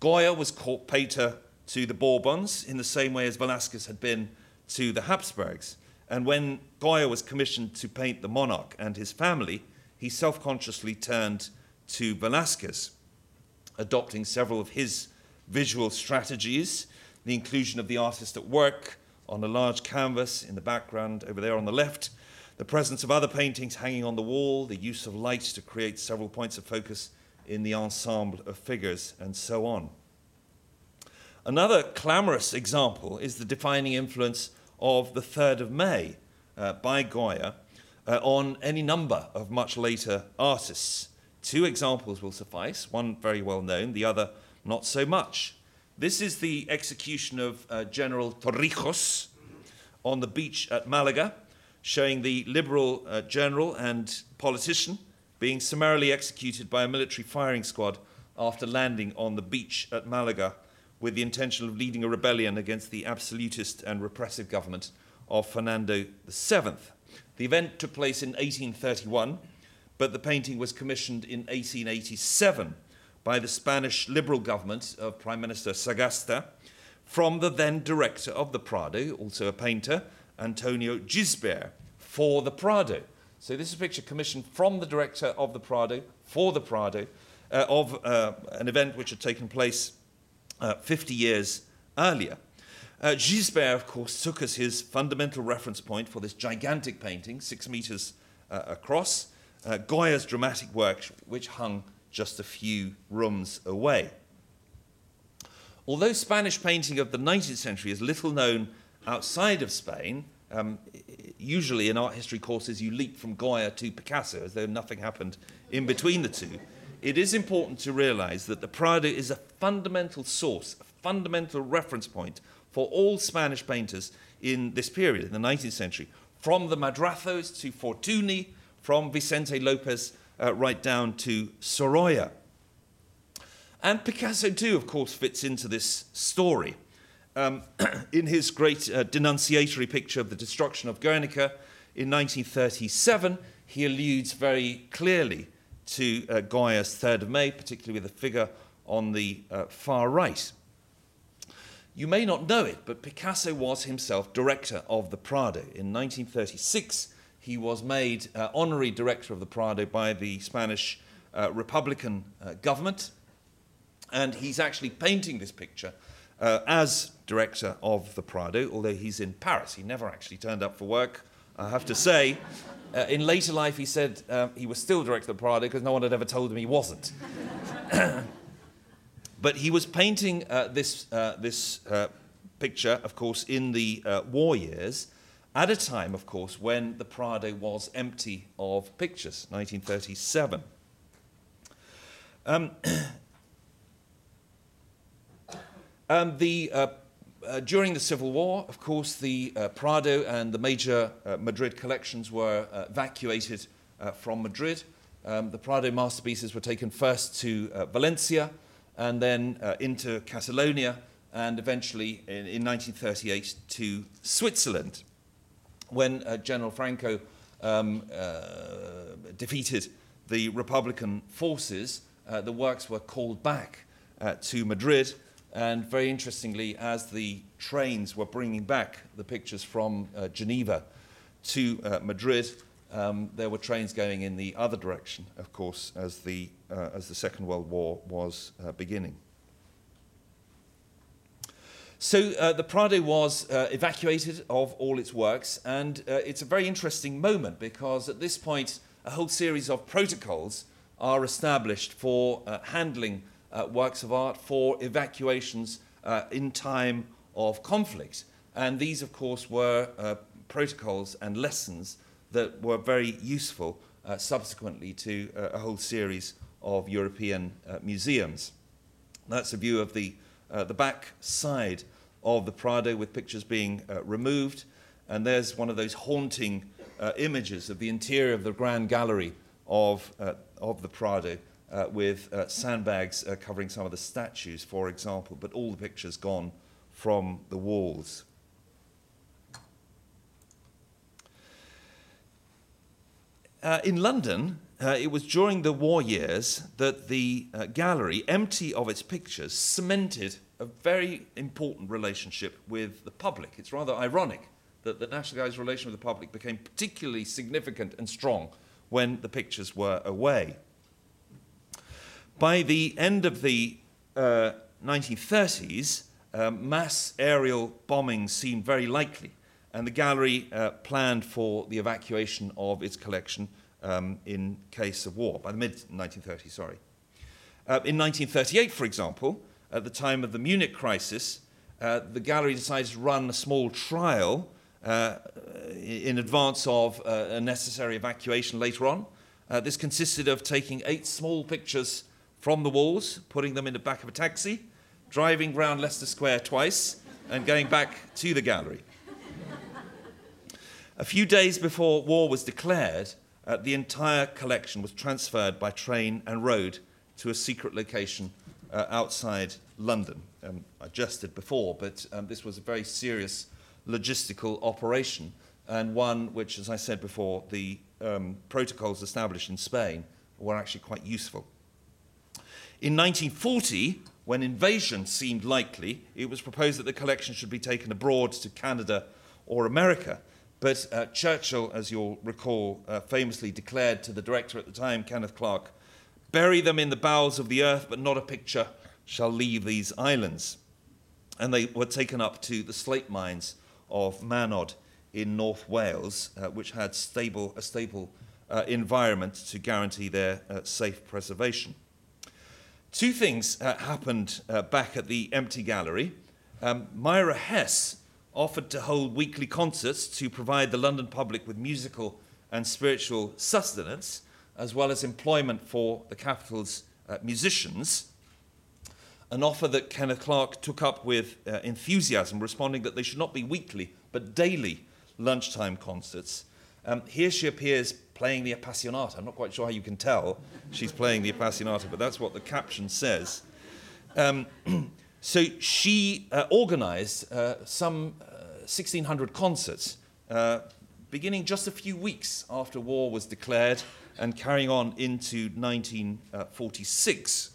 Goya was court painter to the Bourbons in the same way as Velasquez had been to the Habsburgs. And when Goya was commissioned to paint the monarch and his family, he self consciously turned to Velasquez, adopting several of his visual strategies the inclusion of the artist at work on a large canvas in the background over there on the left, the presence of other paintings hanging on the wall, the use of light to create several points of focus in the ensemble of figures, and so on. Another clamorous example is the defining influence of the 3rd of May uh, by Goya uh, on any number of much later artists. Two examples will suffice, one very well known, the other not so much. This is the execution of uh, General Torrijos on the beach at Malaga, showing the liberal uh, general and politician being summarily executed by a military firing squad after landing on the beach at Malaga with the intention of leading a rebellion against the absolutist and repressive government of Fernando VII. The event took place in 1831, but the painting was commissioned in 1887 by the Spanish liberal government of Prime Minister Sagasta from the then director of the Prado, also a painter, Antonio Gisbert, for the Prado. So this is a picture commissioned from the director of the Prado for the Prado uh, of uh, an event which had taken place uh, 50 years earlier. Uh, Gisbert, of course, took as his fundamental reference point for this gigantic painting, six meters uh, across, uh, Goya's dramatic work, which hung just a few rooms away. Although Spanish painting of the 19th century is little known outside of Spain, um, usually in art history courses you leap from Goya to Picasso as though nothing happened in between the two. It is important to realize that the Prado is a fundamental source, a fundamental reference point for all Spanish painters in this period, in the 19th century, from the Madrazos to Fortuny, from Vicente Lopez uh, right down to Sorolla. And Picasso, too, of course, fits into this story. Um, in his great uh, denunciatory picture of the destruction of Guernica in 1937, he alludes very clearly to uh, Goya's 3rd of May, particularly with the figure on the uh, far right. You may not know it, but Picasso was himself director of the Prado. In 1936, he was made uh, honorary director of the Prado by the Spanish uh, Republican uh, government, and he's actually painting this picture uh, as director of the Prado, although he's in Paris. He never actually turned up for work, I have to say. Uh, in later life, he said uh, he was still director of the Prado because no one had ever told him he wasn't. but he was painting uh, this, this picture, of course, in the war years, at a time, of course, when the Prado was empty of pictures, 1937. Um, the uh, during the Civil War, of course, the uh, Prado and the major uh, Madrid collections were uh, evacuated uh, from Madrid. Um, the Prado masterpieces were taken first to uh, Valencia and then into Catalonia and eventually in, in 1938 to Switzerland when General Franco um, defeated the Republican forces. the works were called back to Madrid and very interestingly, as the trains were bringing back the pictures from uh, Geneva to uh, Madrid, um, there were trains going in the other direction, of course, as the, uh, as the Second World War was uh, beginning. So uh, the Prado was uh, evacuated of all its works, and it's a very interesting moment because at this point, a whole series of protocols are established for handling uh, works of art for evacuations uh, in time of conflict. And these, of course, were uh, protocols and lessons that were very useful uh, subsequently to uh, a whole series of European uh, museums. That's a view of the, the back side of the Prado with pictures being removed. And there's one of those haunting images of the interior of the Grand Gallery of, of the Prado uh, with uh, sandbags uh, covering some of the statues, for example, but all the pictures gone from the walls. Uh, in London, uh, it was during the war years that the uh, gallery, empty of its pictures, cemented a very important relationship with the public. It's rather ironic that the National Gallery's relation with the public became particularly significant and strong when the pictures were away. By the end of the uh, 1930s, um, mass aerial bombings seemed very likely, and the gallery uh, planned for the evacuation of its collection um, in case of war, by the mid 1930s, sorry. Uh, in 1938, for example, at the time of the Munich crisis, uh, the gallery decided to run a small trial uh, in advance of uh, a necessary evacuation later on. Uh, this consisted of taking eight small pictures from the walls, putting them in the back of a taxi, driving round Leicester Square twice, and going back to the gallery. A few days before war was declared, uh, the entire collection was transferred by train and road to a secret location uh, outside London. Um, I jested before, but um, this was a very serious logistical operation and one which, as I said before, the um, protocols established in Spain were actually quite useful. In 1940, when invasion seemed likely, it was proposed that the collection should be taken abroad to Canada or America. But uh, Churchill, as you'll recall, uh, famously declared to the director at the time, Kenneth Clark, bury them in the bowels of the earth, but not a picture shall leave these islands. And they were taken up to the slate mines of Manod in North Wales, uh, which had stable, a stable uh, environment to guarantee their uh, safe preservation. Two things uh, happened back at the empty gallery. Um, Myra Hess offered to hold weekly concerts to provide the London public with musical and spiritual sustenance, as well as employment for the capital's uh, musicians. An offer that Kenneth Clark took up with uh, enthusiasm, responding that they should not be weekly but daily lunchtime concerts. Um, here she appears playing the Appassionata. I'm not quite sure how you can tell she's playing the Appassionata, but that's what the caption says. Um, so she uh, organized uh, some 1,600 concerts, uh, beginning just a few weeks after war was declared and carrying on into 1946.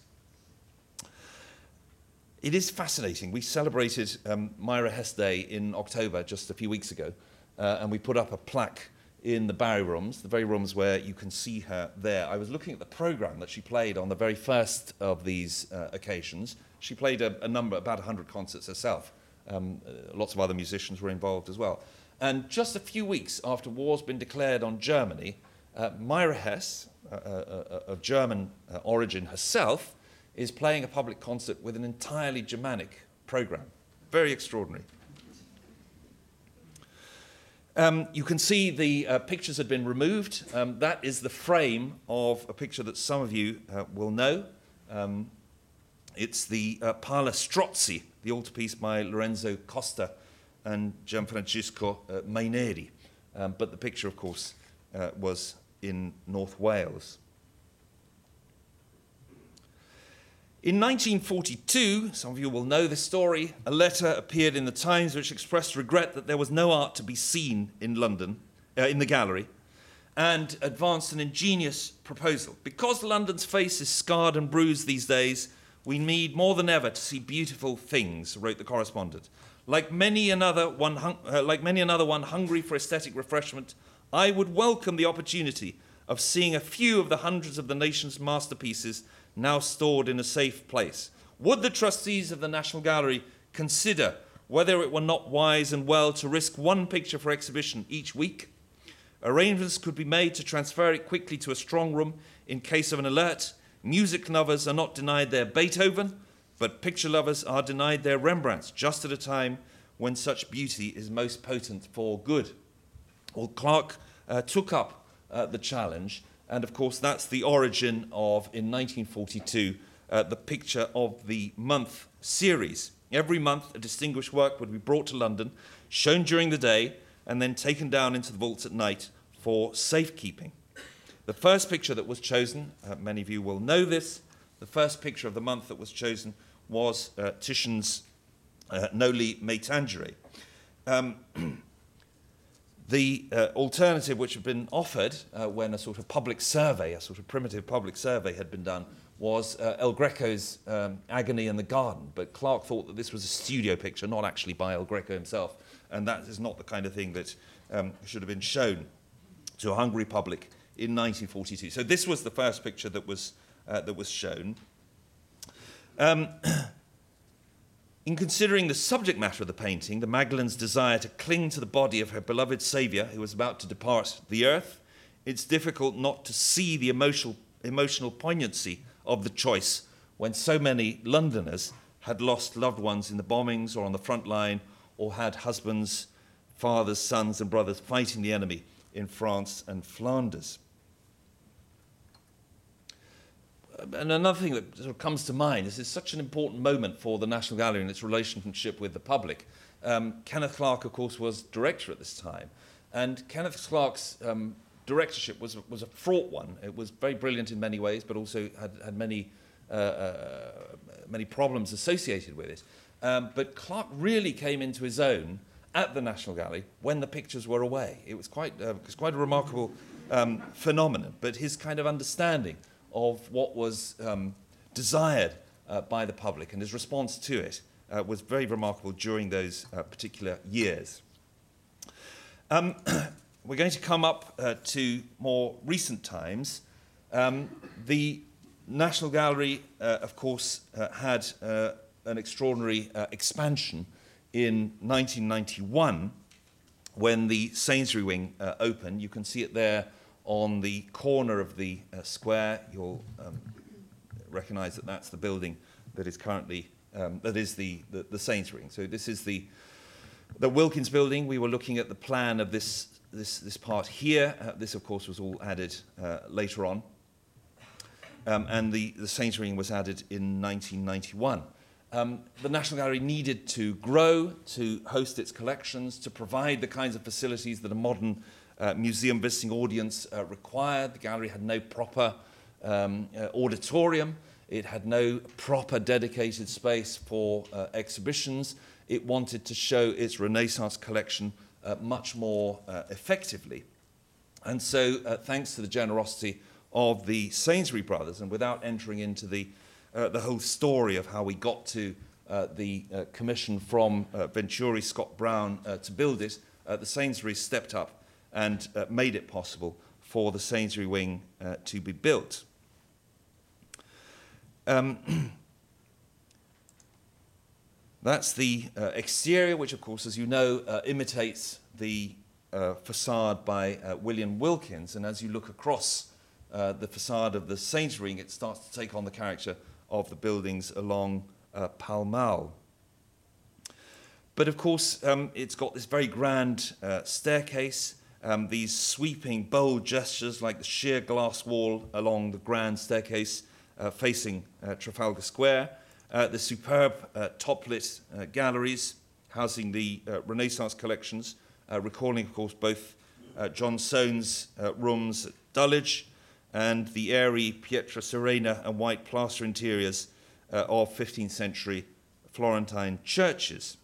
It is fascinating. We celebrated um, Myra Hess Day in October just a few weeks ago, uh, and we put up a plaque in the Barry rooms, the very rooms where you can see her there. I was looking at the program that she played on the very first of these uh, occasions. She played a, a, number, about 100 concerts herself. Um, uh, lots of other musicians were involved as well. And just a few weeks after war's been declared on Germany, uh, Myra Hess, uh, uh, of German origin herself, is playing a public concert with an entirely Germanic program. Very extraordinary. Um, you can see the pictures had been removed. Um, that is the frame of a picture that some of you will know. Um, it's the uh, Pala Strozzi, the altarpiece by Lorenzo Costa and Gianfrancesco uh, Maineri. Um, but the picture, of course, uh, was in North Wales. In 1942, some of you will know this story, a letter appeared in the Times which expressed regret that there was no art to be seen in London, uh, in the gallery, and advanced an ingenious proposal. Because London's face is scarred and bruised these days, we need more than ever to see beautiful things, wrote the correspondent. Like many another one, hung- uh, like many another one hungry for aesthetic refreshment, I would welcome the opportunity of seeing a few of the hundreds of the nation's masterpieces now stored in a safe place. Would the trustees of the National Gallery consider whether it were not wise and well to risk one picture for exhibition each week? Arrangements could be made to transfer it quickly to a strong room in case of an alert. Music lovers are not denied their Beethoven, but picture lovers are denied their Rembrandts just at a time when such beauty is most potent for good. Well, Clark uh, took up uh, the challenge and of course, that's the origin of, in 1942, uh, the Picture of the Month series. Every month, a distinguished work would be brought to London, shown during the day, and then taken down into the vaults at night for safekeeping. The first picture that was chosen, uh, many of you will know this, the first picture of the month that was chosen was uh, Titian's uh, Noli Me Tangere. Um, the uh, alternative which had been offered uh, when a sort of public survey, a sort of primitive public survey had been done, was uh, El Greco's um, Agony in the Garden. But Clark thought that this was a studio picture, not actually by El Greco himself, and that is not the kind of thing that um, should have been shown to a hungry public in 1942. So this was the first picture that was, uh, that was shown. Um, In considering the subject matter of the painting, the Magdalene's desire to cling to the body of her beloved Saviour who was about to depart the earth, it's difficult not to see the emotional, emotional poignancy of the choice when so many Londoners had lost loved ones in the bombings or on the front line or had husbands, fathers, sons, and brothers fighting the enemy in France and Flanders. And another thing that sort of comes to mind this is it's such an important moment for the National Gallery and its relationship with the public. Um, Kenneth Clark, of course, was director at this time, and Kenneth Clark's um, directorship was, was a fraught one. It was very brilliant in many ways, but also had, had many, uh, uh, many problems associated with it. Um, but Clark really came into his own at the National Gallery when the pictures were away. It was quite, uh, it was quite a remarkable um, phenomenon, but his kind of understanding of what was um, desired uh, by the public and his response to it uh, was very remarkable during those uh, particular years. Um, we're going to come up uh, to more recent times. Um, the National Gallery, uh, of course, uh, had an extraordinary expansion in 1991 when the Sainsbury wing opened. You can see it there on the corner of the uh, square, you'll um, recognize that that's the building that is currently, um, that is the, the, the Sainsbury. So this is the, the Wilkins building. We were looking at the plan of this, this, this part here. Uh, this, of course, was all added uh, later on. Um, and the, the ring was added in 1991. Um, the National Gallery needed to grow, to host its collections, to provide the kinds of facilities that a modern uh, museum visiting audience uh, required. The gallery had no proper um, uh, auditorium. It had no proper dedicated space for uh, exhibitions. It wanted to show its Renaissance collection uh, much more uh, effectively. And so, thanks to the generosity of the Sainsbury brothers, and without entering into the, the whole story of how we got to the commission from Venturi Scott Brown to build it, the Sainsbury's stepped up and uh, made it possible for the Sainsbury wing uh, to be built. Um, that's the uh, exterior, which, of course, as you know, uh, imitates the uh, facade by uh, William Wilkins. And as you look across the facade of the Sainsbury wing, it starts to take on the character of the buildings along Pall Mall. But of course, um, it's got this very grand staircase um, these sweeping, bold gestures like the sheer glass wall along the grand staircase uh, facing uh, Trafalgar Square, uh, the superb uh, top-lit uh, galleries housing the uh, Renaissance collections, recalling, of course, both John Soane's rooms at Dulwich and the airy Pietra Serena and white plaster interiors of 15th century Florentine churches.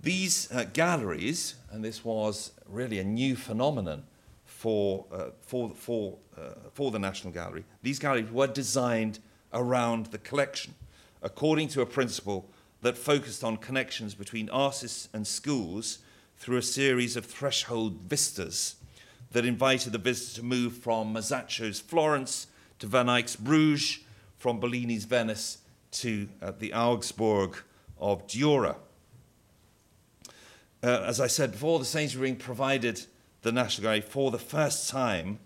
These galleries, and this was really a new phenomenon for, uh, for, for, uh, for the National Gallery, these galleries were designed around the collection according to a principle that focused on connections between artists and schools through a series of threshold vistas that invited the visitor to move from Masaccio's Florence to Van Eyck's Bruges, from Bellini's Venice to uh, the Augsburg of Dürer uh, as I said before, the Sainsbury Wing provided the National Gallery for the first time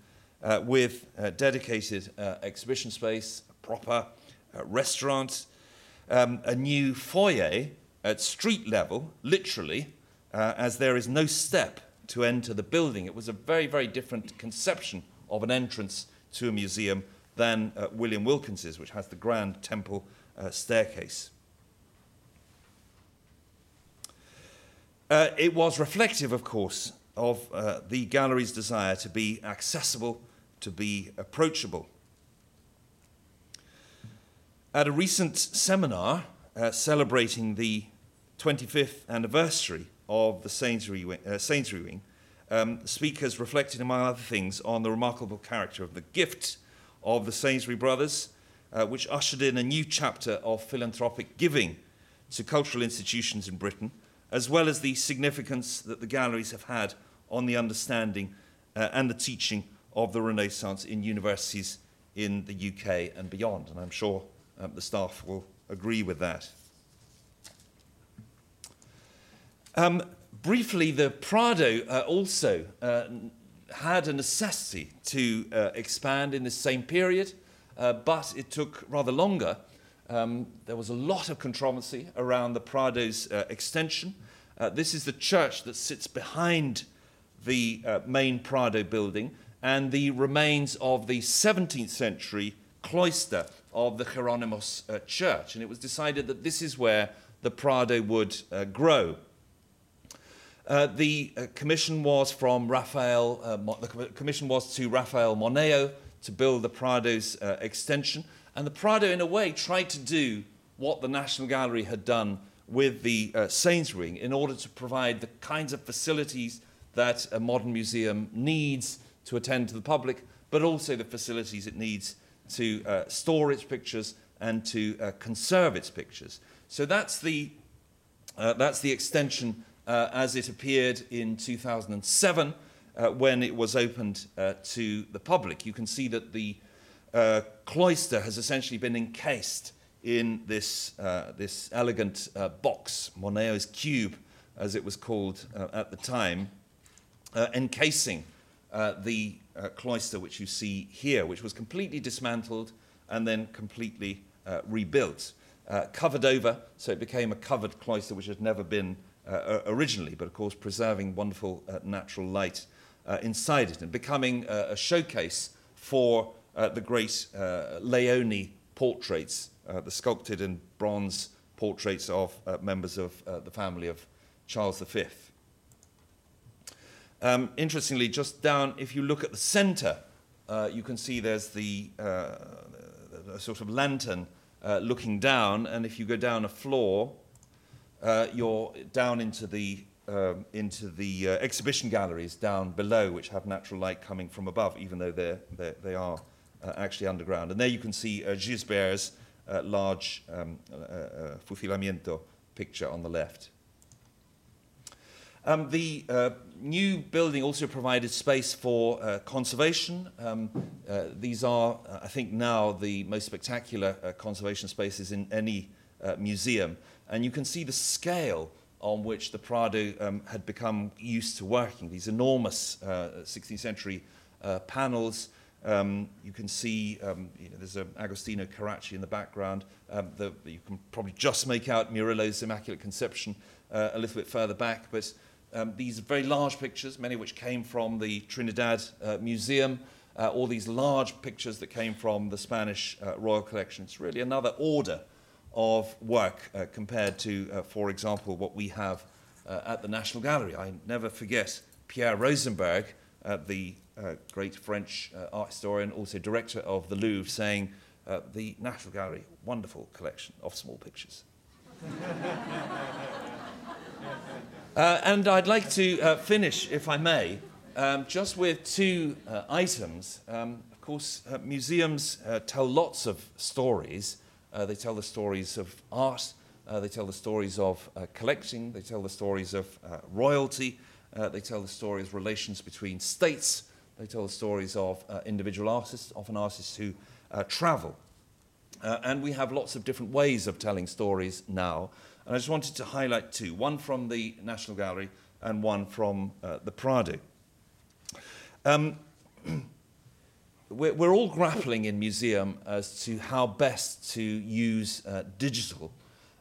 uh, with uh, dedicated uh, exhibition space, a proper uh, restaurant, um, a new foyer at street level, literally, uh, as there is no step to enter the building. It was a very, very different conception of an entrance to a museum than William Wilkins's, which has the grand temple staircase. Uh, it was reflective, of course, of uh, the gallery's desire to be accessible, to be approachable. At a recent seminar uh, celebrating the 25th anniversary of the Sainsbury Wing, uh, Sainsbury Wing um, speakers reflected, among other things, on the remarkable character of the gift of the Sainsbury brothers, uh, which ushered in a new chapter of philanthropic giving to cultural institutions in Britain as well as the significance that the galleries have had on the understanding uh, and the teaching of the Renaissance in universities in the UK and beyond. And I'm sure um, the staff will agree with that. Um, briefly, the Prado uh, also uh, had a necessity to uh, expand in the same period, uh, but it took rather longer um, there was a lot of controversy around the Prado's uh, extension. Uh, this is the church that sits behind the uh, main Prado building and the remains of the 17th century cloister of the Hieronymus uh, Church, and it was decided that this is where the Prado would uh, grow. Uh, the commission was from Rafael, uh, the commission was to Rafael Moneo to build the Prado's extension. And the Prado, in a way, tried to do what the National Gallery had done with the uh, Sainsbury in order to provide the kinds of facilities that a modern museum needs to attend to the public, but also the facilities it needs to uh, store its pictures and to uh, conserve its pictures. So that's the, uh, that's the extension uh, as it appeared in 2007 uh, when it was opened uh, to the public. You can see that the uh, cloister has essentially been encased in this, uh, this elegant uh, box, Moneo's cube, as it was called at the time, encasing the cloister which you see here, which was completely dismantled and then completely rebuilt. covered over, so it became a covered cloister which had never been uh, originally, but of course preserving wonderful uh, natural light uh, inside it and becoming uh, a showcase for uh, the great uh, Leoni portraits, uh, the sculpted and bronze portraits of uh, members of uh, the family of Charles V. Um, interestingly, just down, if you look at the center, uh, you can see there's the, sort of lantern looking down, and if you go down a floor, you're down into the, um, into the uh, exhibition galleries down below, which have natural light coming from above, even though they're, they're, they are actually underground. And there you can see uh, Gisbert's uh, large um, uh, uh, Fusilamiento picture on the left. Um, the uh, new building also provided space for uh, conservation. Um, uh, these are, uh, I think, now the most spectacular uh, conservation spaces in any uh, museum. And you can see the scale on which the Prado um, had become used to working. These enormous uh, 16th century uh, panels. Um, you can see um, you know, there's an Agostino Carracci in the background. Um, the, you can probably just make out Murillo's Immaculate Conception uh, a little bit further back. But um, these are very large pictures, many of which came from the Trinidad uh, Museum, uh, all these large pictures that came from the Spanish uh, Royal Collection. It's really another order of work uh, compared to, uh, for example, what we have at the National Gallery. I never forget Pierre Rosenberg, the great French uh, art historian, also director of the Louvre, saying, uh, the National Gallery, wonderful collection of small pictures. uh, and I'd like to uh, finish, if I may, um, just with two uh, items. Um, of course, uh, museums tell lots of stories. They tell the stories of art, they tell the stories of collecting, they tell the stories of royalty, they tell the stories of relations between states, they tell the stories of uh, individual artists, often artists who uh, travel. Uh, and we have lots of different ways of telling stories now. And I just wanted to highlight two one from the National Gallery and one from uh, the Prado. Um, we're, we're all grappling in museum as to how best to use uh, digital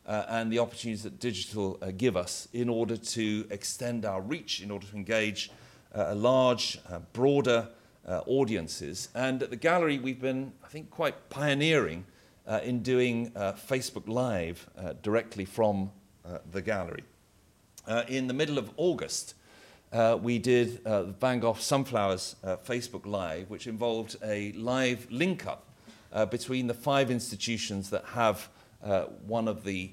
uh, and the opportunities that digital uh, give us in order to extend our reach, in order to engage uh, large, uh, broader uh, audiences. And at the gallery, we've been, I think, quite pioneering uh, in doing uh, Facebook Live directly from the gallery. In the middle of August, we did Van Gogh Sunflowers Facebook Live, which involved a live link up between the five institutions that have one of the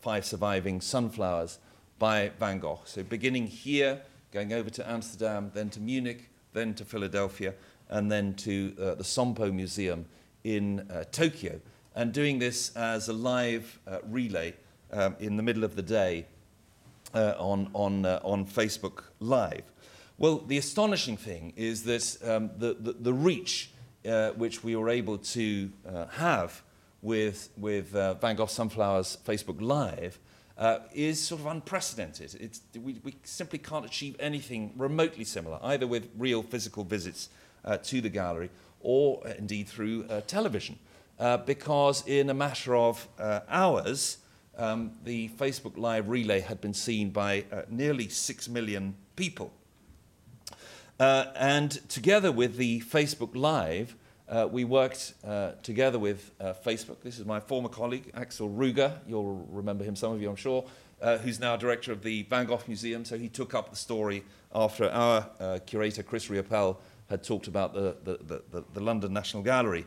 five surviving sunflowers by Van Gogh. So, beginning here, going over to Amsterdam, then to Munich, then to Philadelphia, and then to uh, the Sompo Museum in uh, Tokyo, and doing this as a live uh, relay um, in the middle of the day uh, on, on, uh, on Facebook Live. Well, the astonishing thing is that um, the, the, the reach uh, which we were able to have with, with Van Gogh Sunflowers Facebook Live uh, is sort of unprecedented. It's, we, we simply can't achieve anything remotely similar, either with real physical visits uh, to the gallery or uh, indeed through uh, television. Uh, because in a matter of uh, hours, um, the Facebook Live relay had been seen by uh, nearly 6 million people. Uh, and together with the Facebook Live, uh, we worked uh, together with uh, Facebook. This is my former colleague, Axel Ruger. You'll remember him, some of you, I'm sure, uh, who's now director of the Van Gogh Museum. So he took up the story after our uh, curator, Chris Riopelle, had talked about the, the, the, the London National Gallery,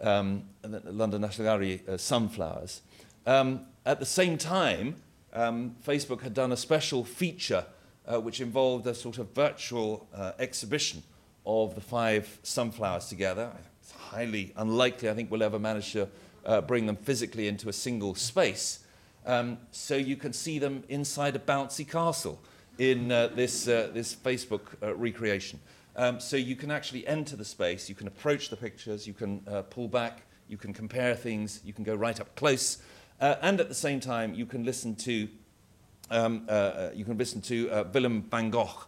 um, the London National Gallery uh, sunflowers. Um, at the same time, um, Facebook had done a special feature which involved a sort of virtual exhibition of the five sunflowers together. It's highly unlikely, I think, we'll ever manage to uh, bring them physically into a single space. Um, so you can see them inside a bouncy castle in uh, this, uh, this Facebook uh, recreation. Um, so you can actually enter the space, you can approach the pictures, you can uh, pull back, you can compare things, you can go right up close, uh, and at the same time you can listen to um, you can listen to Willem van Gogh,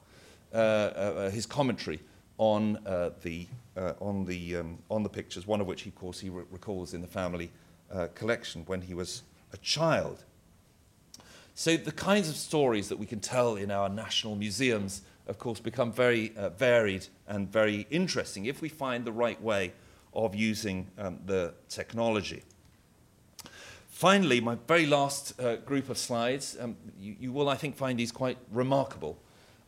his commentary on uh, the uh, on the um, on the pictures. One of which, of course, he re- recalls in the family uh, collection when he was a child. So the kinds of stories that we can tell in our national museums of course, become very uh, varied and very interesting if we find the right way of using um, the technology. Finally, my very last uh, group of slides, um, you, you, will, I think, find these quite remarkable.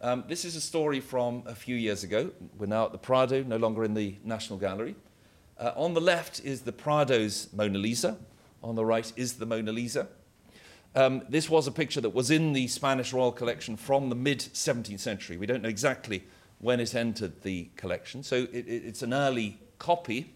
Um, this is a story from a few years ago. We're now at the Prado, no longer in the National Gallery. Uh, on the left is the Prado's Mona Lisa. On the right is the Mona Lisa. Um, this was a picture that was in the Spanish Royal Collection from the mid 17th century. We don't know exactly when it entered the collection, so it, it, it's an early copy.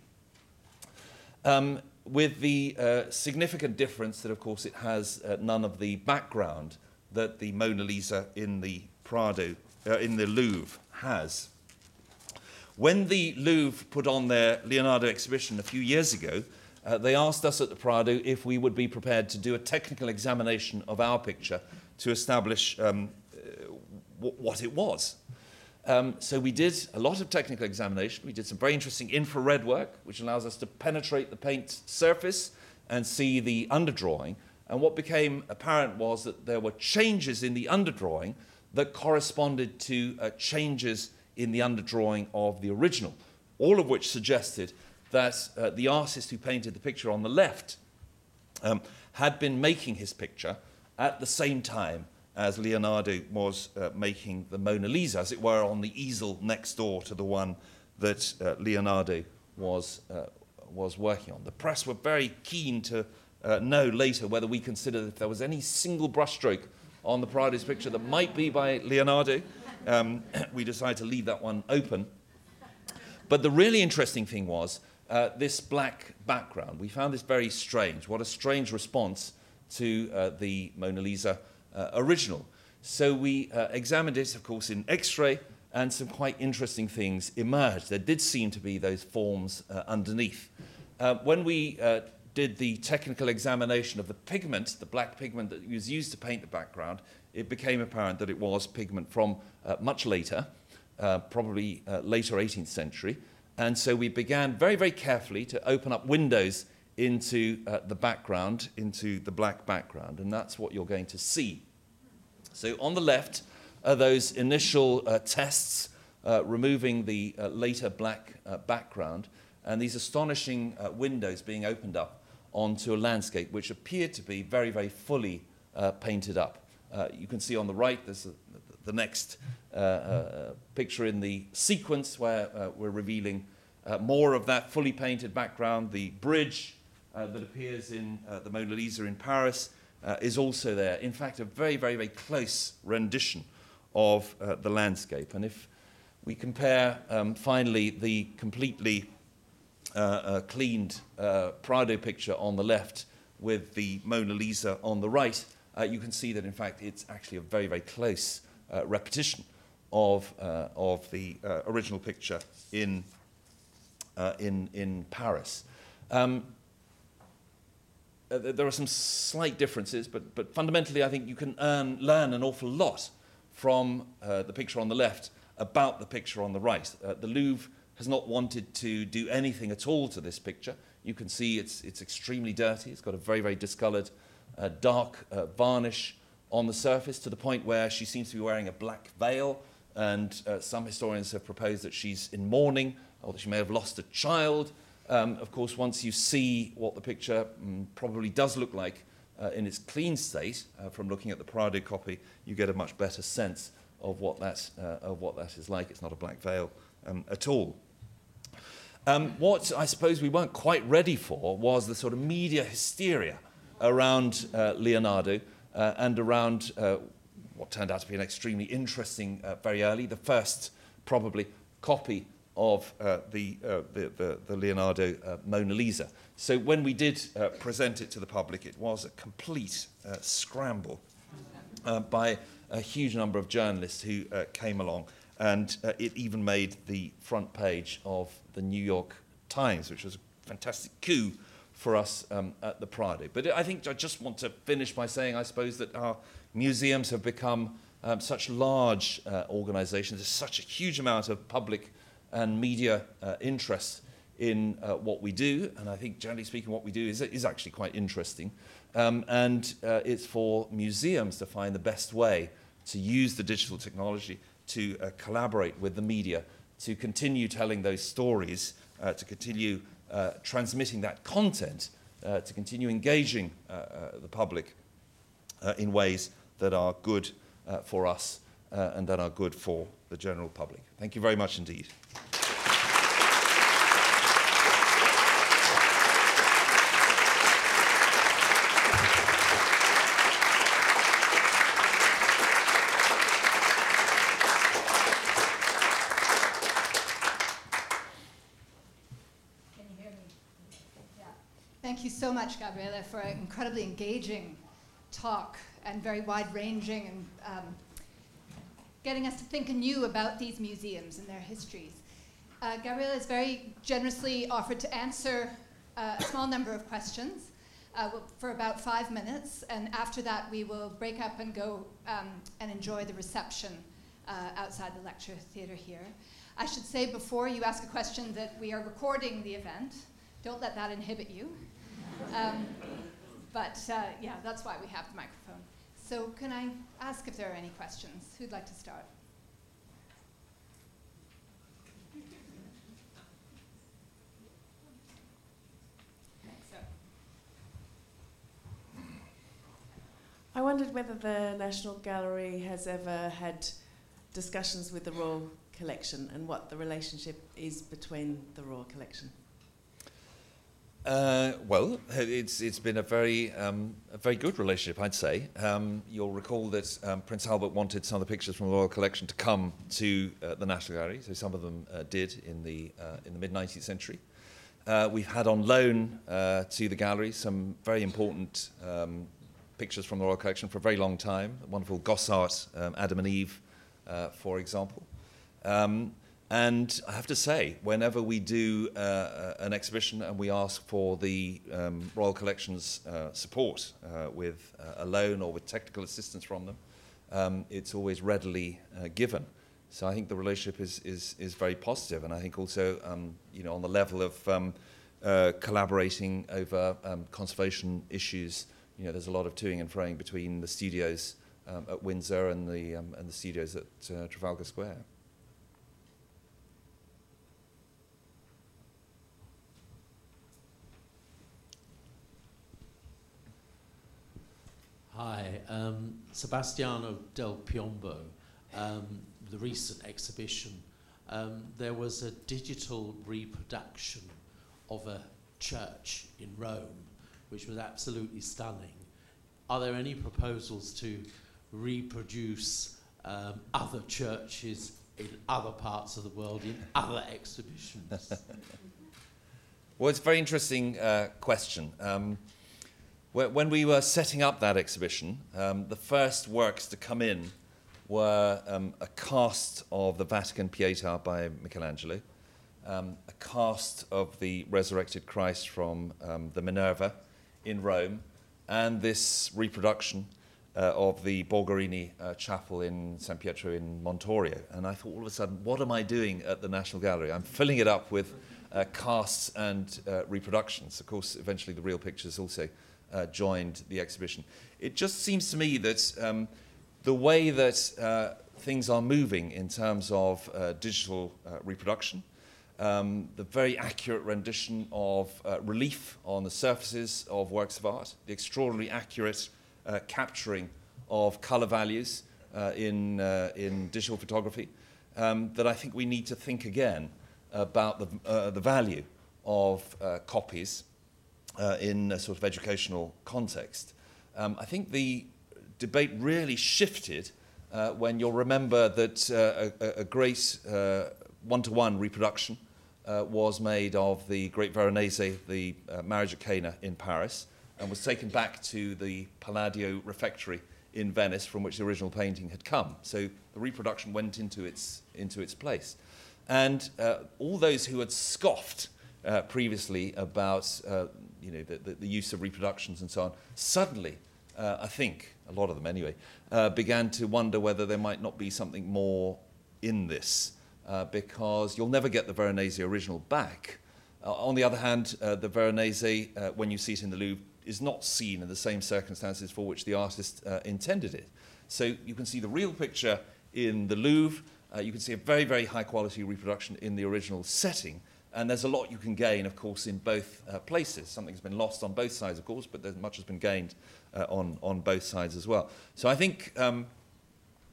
Um, with the uh, significant difference that, of course, it has uh, none of the background that the Mona Lisa in the Prado, uh, in the Louvre, has. When the Louvre put on their Leonardo exhibition a few years ago, uh, they asked us at the Prado if we would be prepared to do a technical examination of our picture to establish um, uh, w- what it was. Um, so we did a lot of technical examination. We did some very interesting infrared work, which allows us to penetrate the paint surface and see the underdrawing. And what became apparent was that there were changes in the underdrawing that corresponded to uh, changes in the underdrawing of the original, all of which suggested that uh, the artist who painted the picture on the left um, had been making his picture at the same time as Leonardo was uh, making the Mona Lisa, as it were, on the easel next door to the one that uh, Leonardo was, uh, was working on. The press were very keen to uh, know later whether we considered if there was any single brushstroke on the Prado's picture that might be by Leonardo. Um, we decided to leave that one open. But the really interesting thing was uh, this black background. We found this very strange. What a strange response to uh, the Mona Lisa uh, original. So we uh, examined it, of course, in X ray, and some quite interesting things emerged. There did seem to be those forms uh, underneath. Uh, when we did the technical examination of the pigment, the black pigment that was used to paint the background, it became apparent that it was pigment from much later, probably later 18th century. And so we began very, very carefully to open up windows into uh, the background, into the black background, and that's what you're going to see. So on the left are those initial uh, tests uh, removing the uh, later black uh, background, and these astonishing uh, windows being opened up onto a landscape which appeared to be very, very fully painted up. you can see on the right, there's a, the next uh, uh, picture in the sequence where uh, we're revealing more of that fully painted background. The bridge that appears in the Mona Lisa in Paris is also there. In fact, a very, very, very close rendition of the landscape. And if we compare um, finally the completely uh, uh, cleaned uh, Prado picture on the left with the Mona Lisa on the right, you can see that in fact it's actually a very, very close uh, repetition of, uh, of the uh, original picture in, uh, in, in Paris. Um, uh, there are some slight differences, but, but fundamentally, I think you can earn, learn an awful lot from uh, the picture on the left about the picture on the right. the Louvre has not wanted to do anything at all to this picture. You can see it's, it's extremely dirty. It's got a very, very discolored, dark varnish on the surface to the point where she seems to be wearing a black veil, and uh, some historians have proposed that she's in mourning or that she may have lost a child. Um, of course, once you see what the picture mm, probably does look like uh, in its clean state uh, from looking at the Prado copy, you get a much better sense of what that, uh, of what that is like. It's not a black veil um, at all. Um, what I suppose we weren't quite ready for was the sort of media hysteria around uh, Leonardo uh, and around uh, what turned out to be an extremely interesting, uh, very early, the first probably copy of uh, the, uh, the, the, the Leonardo Mona Lisa. So when we did present it to the public, it was a complete scramble by a huge number of journalists who came along. And uh, it even made the front page of the New York Times, which was a fantastic coup for us um, at the Prado. But I think I just want to finish by saying, I suppose, that our museums have become um, such large uh, organizations. There's such a huge amount of public and media uh, interest in uh, what we do. And I think, generally speaking, what we do is, is actually quite interesting. Um, and uh, it's for museums to find the best way to use the digital technology to uh, collaborate with the media, to continue telling those stories, uh, to continue uh, transmitting that content, uh, to continue engaging uh, uh, the public in ways that are good for us and that are good for the general public. Thank you very much indeed. Can you hear me? Yeah. Thank you so much, Gabriele, for an incredibly engaging talk and very wide ranging and um, getting us to think anew about these museums and their histories. Uh, Gabriele has very generously offered to answer uh, a small number of questions uh, for about five minutes, and after that, we will break up and go um, and enjoy the reception uh, outside the lecture theatre here. I should say before you ask a question that we are recording the event. Don't let that inhibit you. Um, but uh, yeah, that's why we have the microphone. So, can I ask if there are any questions? Who'd like to start? I wondered whether the National Gallery has ever had discussions with the Royal Collection and what the relationship is between the Royal Collection. Uh, well, it's, it's been a very, um, a very good relationship, I'd say. Um, you'll recall that um, Prince Albert wanted some of the pictures from the Royal Collection to come to uh, the National Gallery, so some of them uh, did in the, uh, in the mid 19th century. Uh, we've had on loan uh, to the gallery some very important um, pictures from the Royal Collection for a very long time. A wonderful Gossart, um, Adam and Eve, for example. Um, and I have to say, whenever we do uh, uh, an exhibition and we ask for the um, Royal Collection's uh, support uh, with uh, a loan or with technical assistance from them, um, it's always readily uh, given. So I think the relationship is, is, is very positive, and I think also, um, you know, on the level of um, collaborating over um, conservation issues, you know, there's a lot of toing and froing between the studios um, at Windsor and the, and the studios at Trafalgar Square. Hi, um, Sebastiano del Piombo, um, the recent exhibition, um, there was a digital reproduction of a church in Rome, which was absolutely stunning. Are there any proposals to reproduce um, other churches in other parts of the world in other exhibitions? Well, it's a very interesting uh, question. Um, when we were setting up that exhibition, um, the first works to come in were um, a cast of the Vatican Pietà by Michelangelo, um, a cast of the resurrected Christ from um, the Minerva in Rome, and this reproduction uh, of the Borgherini uh, chapel in San Pietro in Montorio. And I thought all of a sudden, what am I doing at the National Gallery? I'm filling it up with uh, casts and uh, reproductions. Of course, eventually the real pictures also uh, joined the exhibition. It just seems to me that um, the way that uh, things are moving in terms of uh, digital uh, reproduction, um, the very accurate rendition of uh, relief on the surfaces of works of art, the extraordinarily accurate capturing of color values in, in digital photography, um, that I think we need to think again about the, the value of copies uh, in a sort of educational context. Um, I think the debate really shifted uh, when you'll remember that uh, a, a great one to one reproduction uh, was made of the Great Veronese, the uh, marriage at Cana in Paris, and was taken back to the Palladio Refectory in Venice, from which the original painting had come. So the reproduction went into its, into its place. And uh, all those who had scoffed previously about you know, the, the, the, use of reproductions and so on, suddenly, uh, I think, a lot of them anyway, uh, began to wonder whether there might not be something more in this uh, because you'll never get the Veronese original back. Uh, on the other hand, uh, the Veronese, uh, when you see it in the Louvre, is not seen in the same circumstances for which the artist intended it. So you can see the real picture in the Louvre, you can see a very, very high quality reproduction in the original setting, and there's a lot you can gain, of course, in both uh, places. Something's been lost on both sides, of course, but there's much has been gained uh, on, on both sides as well. So I think, um,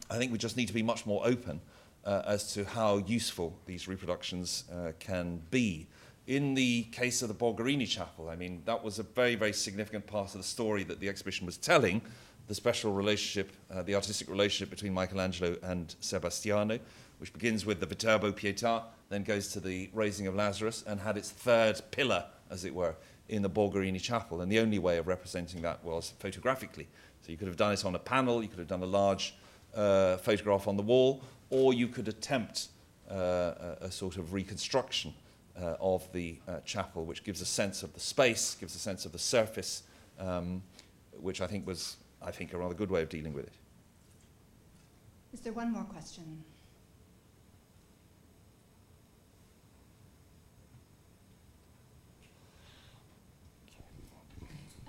I think we just need to be much more open uh, as to how useful these reproductions uh, can be. In the case of the Borgherini Chapel, I mean, that was a very, very significant part of the story that the exhibition was telling, the special relationship, uh, the artistic relationship between Michelangelo and Sebastiano, which begins with the Viterbo Pietà, then goes to the raising of Lazarus, and had its third pillar, as it were, in the Borgherini Chapel. And the only way of representing that was photographically. So you could have done it on a panel, you could have done a large uh, photograph on the wall, or you could attempt uh, a, a sort of reconstruction uh, of the uh, chapel, which gives a sense of the space, gives a sense of the surface, um, which I think was, I think, a rather good way of dealing with it. Is there one more question?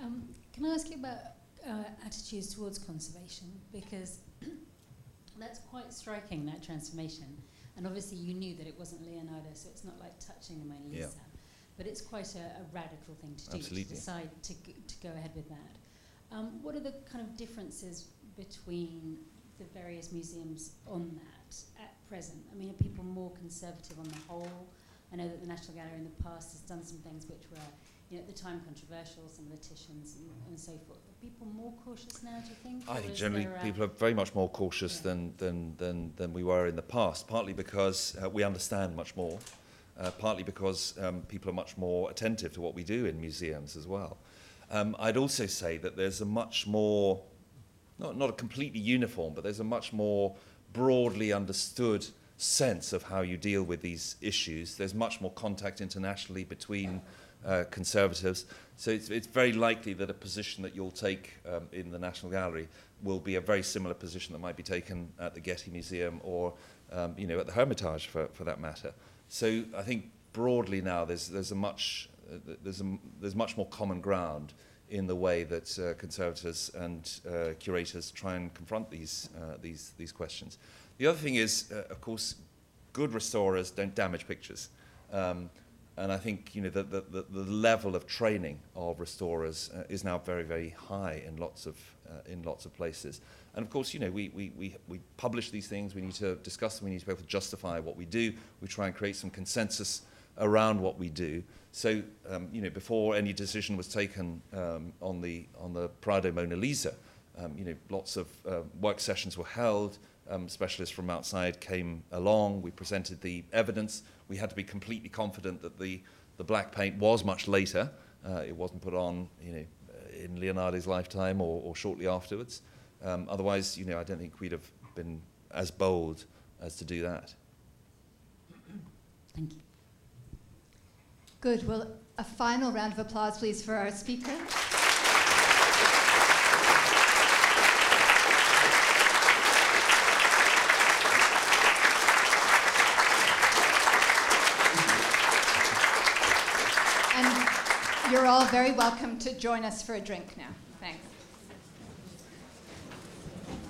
Um, can I ask you about uh, attitudes towards conservation? Because that's quite striking, that transformation. And obviously, you knew that it wasn't Leonardo, so it's not like touching the Mona Lisa. Yeah. But it's quite a, a, radical thing to do Absolutely. to decide to, g- to go ahead with that. Um, what are the kind of differences between the various museums on that at present? I mean, are people more conservative on the whole? I know that the National Gallery in the past has done some things which were you know, at the time controversial, some of the Titians and, and so forth. Are people more cautious now, do you think? I think generally people are very much more cautious yeah. than, than, than, than we were in the past, partly because uh, we understand much more, uh, partly because um, people are much more attentive to what we do in museums as well. Um, I'd also say that there's a much more, not, not a completely uniform, but there's a much more broadly understood sense of how you deal with these issues. There's much more contact internationally between uh, conservatives. So it's, it's very likely that a position that you'll take um, in the National Gallery will be a very similar position that might be taken at the Getty Museum or um, you know, at the Hermitage for, for that matter. So I think broadly now there's, there's, a much, uh, there's, a, there's much more common ground in the way that uh, conservators and uh, curators try and confront these, uh, these, these questions. The other thing is, uh, of course, good restorers don't damage pictures. Um, and I think you know the, the, the, level of training of restorers uh, is now very very high in lots of uh, in lots of places. And of course, you know we, we, we, we publish these things. We need to discuss them. We need to be able to justify what we do. We try and create some consensus around what we do. So um, you know before any decision was taken um, on the on the Prado Mona Lisa, um, you know lots of uh, work sessions were held. Um, specialists from outside came along. We presented the evidence we had to be completely confident that the, the black paint was much later. Uh, it wasn't put on, you know, in Leonardo's lifetime or, or shortly afterwards. Um, otherwise, you know, I don't think we'd have been as bold as to do that. Thank you. Good. Well, a final round of applause, please, for our speaker. You're all very welcome to join us for a drink now.